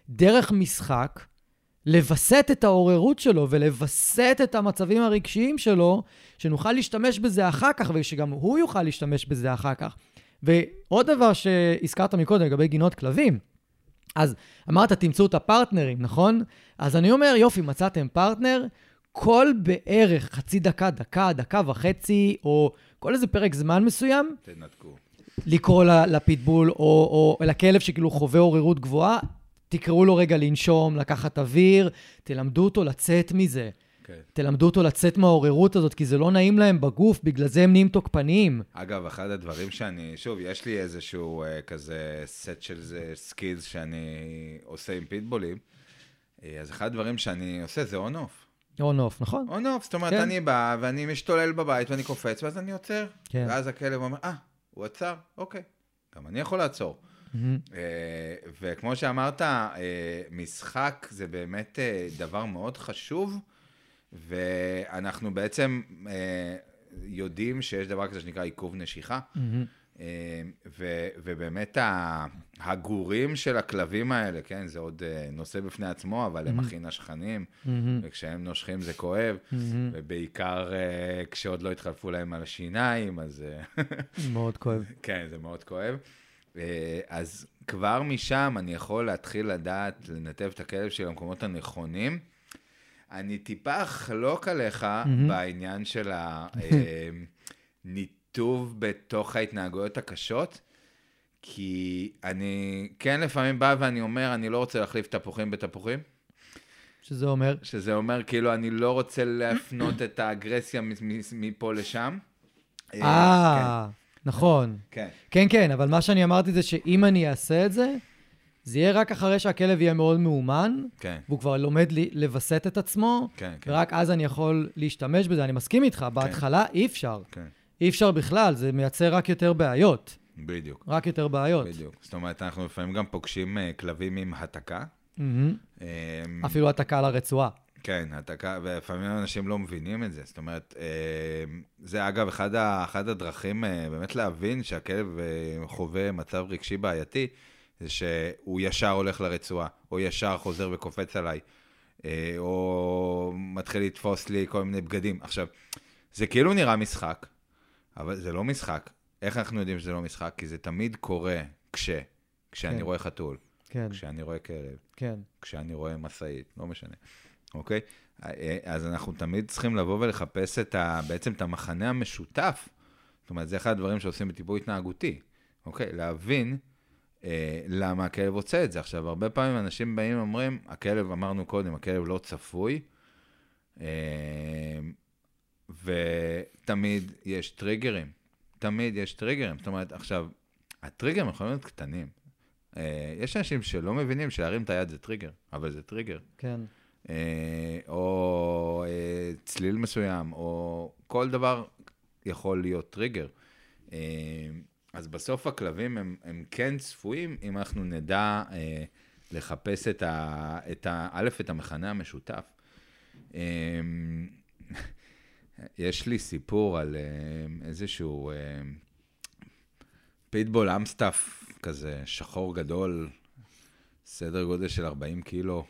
דרך משחק, לווסת את העוררות שלו ולווסת את המצבים הרגשיים שלו, שנוכל להשתמש בזה אחר כך, ושגם הוא יוכל להשתמש בזה אחר כך. ועוד דבר שהזכרת מקודם לגבי גינות כלבים, אז אמרת, תמצאו את הפרטנרים, נכון? אז אני אומר, יופי, מצאתם פרטנר, כל בערך חצי דקה, דקה, דקה וחצי, או כל איזה פרק זמן מסוים, תנתקו. לקרוא לפיטבול, או, או לכלב שכאילו חווה עוררות גבוהה, תקראו לו רגע לנשום, לקחת אוויר, תלמדו אותו לצאת מזה. כן. תלמדו אותו לצאת מהעוררות הזאת, כי זה לא נעים להם בגוף, בגלל זה הם נהיים תוקפניים. אגב, אחד הדברים שאני, שוב, יש לי איזשהו אה, כזה סט של זה skills שאני עושה עם פיטבולים, אה, אז אחד הדברים שאני עושה זה on-off. on-off, נכון? on-off, זאת אומרת, כן. אני בא ואני משתולל בבית ואני קופץ, ואז אני עוצר. כן. ואז הכלב אומר, אה, הוא עצר, אוקיי, גם אני יכול לעצור. אה, וכמו שאמרת, אה, משחק זה באמת אה, דבר מאוד חשוב, ואנחנו בעצם יודעים שיש דבר כזה שנקרא עיכוב נשיכה. ו- ובאמת הגורים של הכלבים האלה, כן, זה עוד נושא בפני עצמו, אבל הם הכי נשכנים, מהמם. וכשהם נושכים זה כואב, מהמם. ובעיקר כשעוד לא התחלפו להם על השיניים, אז מאוד כואב. [LAUGHS] כן, זה מאוד כואב. אה, אז כבר משם אני יכול להתחיל לדעת לנתב את הכלב שלי למקומות הנכונים. אני טיפה אחלוק עליך מהמם. בעניין של ה... אה, [LAUGHS] בתוך ההתנהגויות הקשות, כי אני כן לפעמים בא ואני אומר, אני לא רוצה להחליף תפוחים בתפוחים. שזה אומר? שזה אומר, כאילו, אני לא רוצה להפנות את האגרסיה מפה לשם. אה, נכון. כן. כן, כן, אבל מה שאני אמרתי זה שאם אני אעשה את זה, זה יהיה רק אחרי שהכלב יהיה מאוד מאומן, כן. והוא כבר לומד לי, לווסת את עצמו, כן, כן. ורק אז אני יכול להשתמש בזה. אני מסכים איתך, בהתחלה אי אפשר. כן. אי אפשר בכלל, זה מייצר רק יותר בעיות. בדיוק. רק יותר בעיות. בדיוק. זאת אומרת, אנחנו לפעמים גם פוגשים אה, כלבים עם התקה. אה, אפילו התקה לרצועה. כן, התקה, ולפעמים אנשים לא מבינים את זה. זאת אומרת, אה, זה אגב אחד, ה, אחד הדרכים אה, באמת להבין שהכלב אה, חווה מצב רגשי בעייתי, זה שהוא ישר הולך לרצועה, או ישר חוזר וקופץ עליי, או מתחיל לתפוס לי כל מיני בגדים. עכשיו, זה כאילו נראה משחק, אבל זה לא משחק. איך אנחנו יודעים שזה לא משחק? כי זה תמיד קורה כש, כשאני כן. רואה חתול, כן, כשאני רואה כלב, כן. כשאני רואה משאית, לא משנה, אוקיי? אה, אז אנחנו תמיד צריכים לבוא ולחפש את ה, בעצם את המחנה המשותף. זאת אומרת, זה אחד הדברים שעושים בטיפול התנהגותי, אוקיי? להבין אה, למה הכלב רוצה את זה. עכשיו, הרבה פעמים אנשים באים ואומרים, הכלב, אמרנו קודם, הכלב לא צפוי, אה, ותמיד יש טריגרים. תמיד יש טריגרים. זאת אומרת, עכשיו, הטריגרים יכולים להיות קטנים. אה, יש אנשים שלא מבינים שלהרים את היד זה טריגר, אבל זה טריגר. כן. אה, או אה, צליל מסוים, או כל דבר יכול להיות טריגר. אה, אז בסוף הכלבים הם, הם כן צפויים אם אנחנו נדע לחפש את ה... את ה... א', את המכנה המשותף. יש לי סיפור על איזשהו פיטבול אמסטאף כזה, שחור גדול, סדר גודל של 40 קילו.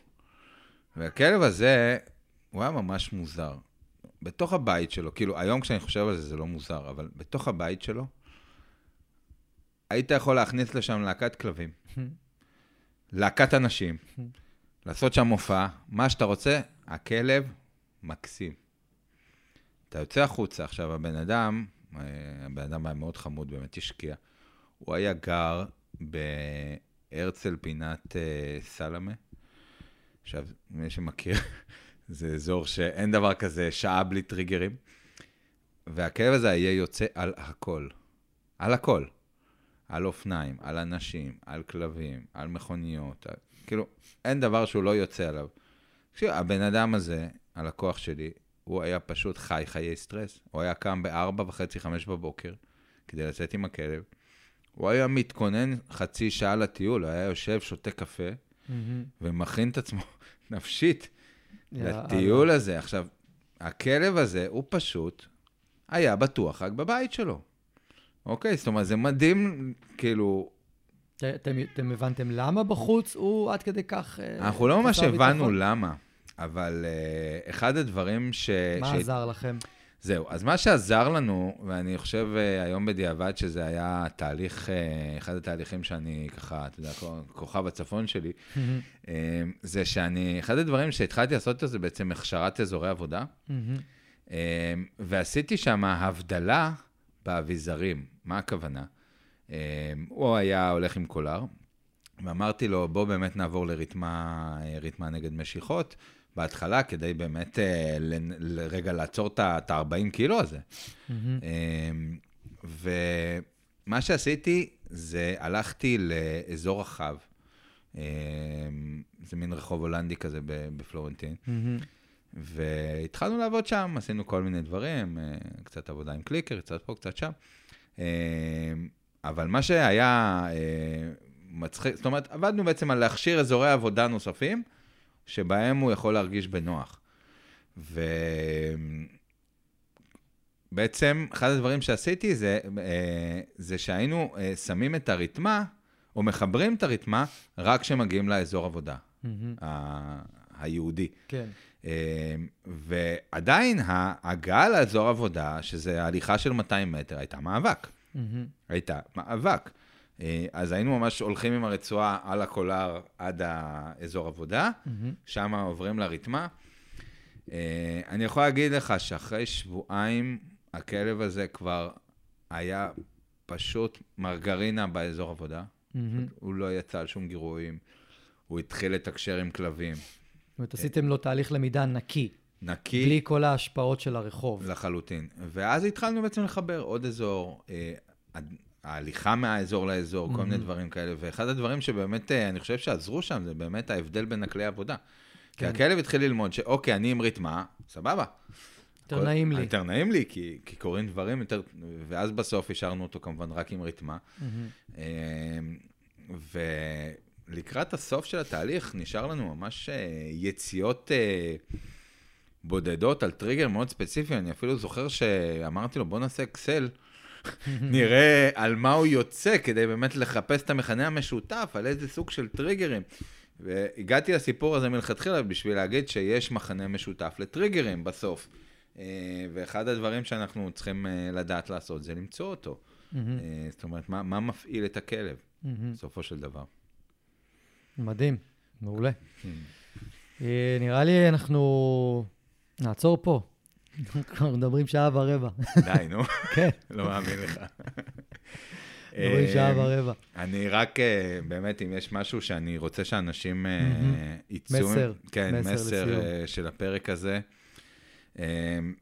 והכלב הזה, הוא היה ממש מוזר. בתוך הבית שלו, כאילו, היום כשאני חושב על זה, זה לא מוזר, אבל בתוך הבית שלו, היית יכול להכניס לשם להקת כלבים, להקת אנשים, לעשות שם מופע, מה שאתה רוצה, הכלב מקסים. אתה יוצא החוצה, עכשיו הבן אדם, אה, הבן אדם היה מאוד חמוד, באמת השקיע. הוא היה גר בהרצל פינת אה, סלמה. עכשיו, מי שמכיר, [LAUGHS] זה אזור שאין דבר כזה שעה בלי טריגרים. והכלב הזה יהיה יוצא על הכל. על הכל. על אופניים, על אנשים, על כלבים, על מכוניות. על... כאילו, אין דבר שהוא לא יוצא עליו. תקשיב, הבן אדם הזה, הלקוח שלי, הוא היה פשוט חי חיי סטרס. הוא היה קם בארבע וחצי, חמש בבוקר, כדי לצאת עם הכלב. הוא היה מתכונן חצי שעה לטיול, הוא היה יושב, שותה קפה. ומכין את עצמו [LAUGHS] נפשית. לטיול הזה. עכשיו, הכלב הזה, הוא פשוט היה בטוח רק בבית שלו. אוקיי? זאת אומרת, זה מדהים, כאילו, אתם, אתם הבנתם למה בחוץ הוא עד כדי כך... אה, אנחנו לא ממש הבנו? למה, אבל uh, אחד הדברים ש... מה ש... עזר לכם? זהו, אז מה שעזר לנו, ואני חושב uh, היום בדיעבד שזה היה תהליך, uh, אחד התהליכים שאני ככה, אתה יודע, כוכב הצפון שלי, uh, זה שאני, אחד הדברים שהתחלתי לעשות איתו זה בעצם הכשרת אזורי עבודה, ועשיתי שם הבדלה באביזרים. מה הכוונה? הוא היה הולך עם קולר, ואמרתי לו, בוא באמת נעבור אה, ריתמה נגד משיכות, בהתחלה, כדי באמת אה, לרגע לעצור את ה-40 קילו הזה. מהמם. אמ, ומה שעשיתי זה הלכתי לאזור רחב. אמ, זה מין רחוב הולנדי כזה בפלורנטין. מהמם. והתחלנו לעבוד שם, עשינו כל מיני דברים, אה, קצת עבודה עם קליקר, קצת פה, קצת שם. אמ, אבל מה שהיה אה, מצחיק, זאת אומרת, עבדנו בעצם על להכשיר אזורי עבודה נוספים, שבהם הוא יכול להרגיש בנוח. ובעצם, אחד הדברים שעשיתי זה, אה, זה שהיינו אה, שמים את הרתמה, או מחברים את הרתמה, רק כשמגיעים לאזור עבודה. ה- היהודי. כן. אה, ועדיין ההגעה לאזור עבודה, שזה הליכה של 200 מטר, הייתה מאבק. מהמם. הייתה מאבק. אה, אז היינו ממש הולכים עם הרצועה על הקולר עד האזור עבודה, מהמם. שם עוברים לרתמה. אה, אני יכול להגיד לך שאחרי שבועיים, הכלב הזה כבר היה פשוט מרגרינה באזור עבודה. מהמם. הוא לא יצא על שום גירויים. הוא התחיל לתקשר עם כלבים. זאת אומרת, עשיתם לו תהליך למידה נקי, נקי בלי כל ההשפעות של הרחוב. לחלוטין. ואז התחלנו בעצם לחבר עוד אזור, אה, ההליכה מהאזור לאזור, כל מיני דברים כאלה. ואחד הדברים שבאמת, אה, אני חושב שעזרו שם, זה באמת ההבדל בין הכלי עבודה. כי כן. הכלב התחיל ללמוד שאוקיי, אני עם ריתמה, סבבה. יותר כל- נעים לי. יותר נעים לי, כי, כי קורים דברים יותר... ואז בסוף השארנו אותו כמובן רק עם ריתמה. מהמם. אמ, ולקראת הסוף של התהליך נשאר לנו ממש אה, יציאות אה, בודדות על טריגר מאוד ספציפי. אני אפילו זוכר שאמרתי לו, בוא נעשה אקסל, נראה על מה הוא יוצא, כדי באמת לחפש את המכנה המשותף, על איזה סוג של טריגרים. והגעתי לסיפור הזה מלכתחילה בשביל להגיד שיש מכנה משותף לטריגרים בסוף. אה, ואחד הדברים שאנחנו צריכים אה, לדעת לעשות זה למצוא אותו. אה, זאת אומרת, מה, מה מפעיל את הכלב. בסופו של דבר. מדהים, מעולה. אה, נראה לי אנחנו נעצור פה. כבר מדברים שעה ורבע. די, נו, כן, לא מאמין לך. מדברים שעה אה, ורבע. אני רק, אה, באמת, אם יש משהו שאני רוצה שאנשים אה. יצאו... מסר, כן, מסר של הפרק הזה,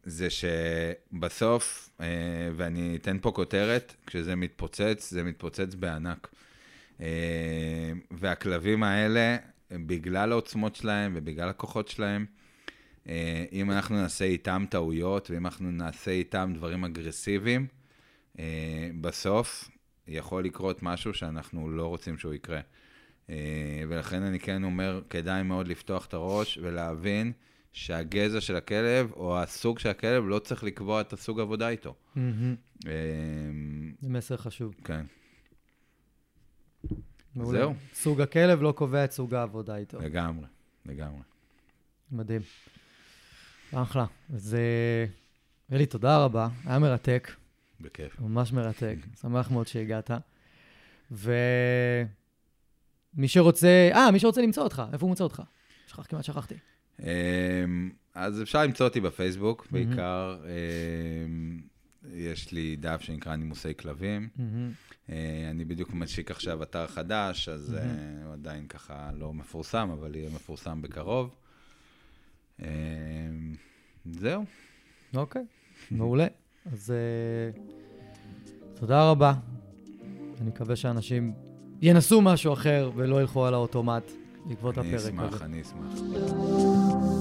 זה שבסוף, ואני אתן פה כותרת, כשזה מתפוצץ, זה מתפוצץ בענק. והכלבים האלה, בגלל העוצמות שלהם ובגלל הכוחות שלהם, אם אנחנו נעשה איתם טעויות, ואם אנחנו נעשה איתם דברים אגרסיביים, אה, בסוף יכול לקרות משהו שאנחנו לא רוצים שהוא יקרה. אה, ולכן אני כן אומר, כדאי מאוד לפתוח את הראש ולהבין שהגזע של הכלב, או הסוג של הכלב, לא צריך לקבוע את הסוג עבודה איתו. אה, זה מסר חשוב. כן, מעולה. זהו. סוג הכלב לא קובע את סוג העבודה איתו. לגמרי, לגמרי. מדהים. אחלה. אז אלי, תודה רבה. היה מרתק, בכיף. ממש מרתק. [LAUGHS] שמח מאוד שהגעת. ומי שרוצה, אה, מי שרוצה למצוא אותך, איפה הוא מוצא אותך? שכח, כמעט שכחתי. אמ, אז אפשר למצוא אותי בפייסבוק, בעיקר. אמ, יש לי דף שנקרא נימוסי כלבים. אה, אני בדיוק משיק עכשיו אתר חדש, אז אה, הוא עדיין ככה לא מפורסם, אבל יהיה מפורסם בקרוב. אמ, זהו. אוקיי, מעולה. אז אה, תודה רבה. אני מקווה שאנשים ינסו משהו אחר ולא ילכו על האוטומט בעקבות הפרק אשמח, הזה. אני אשמח. אני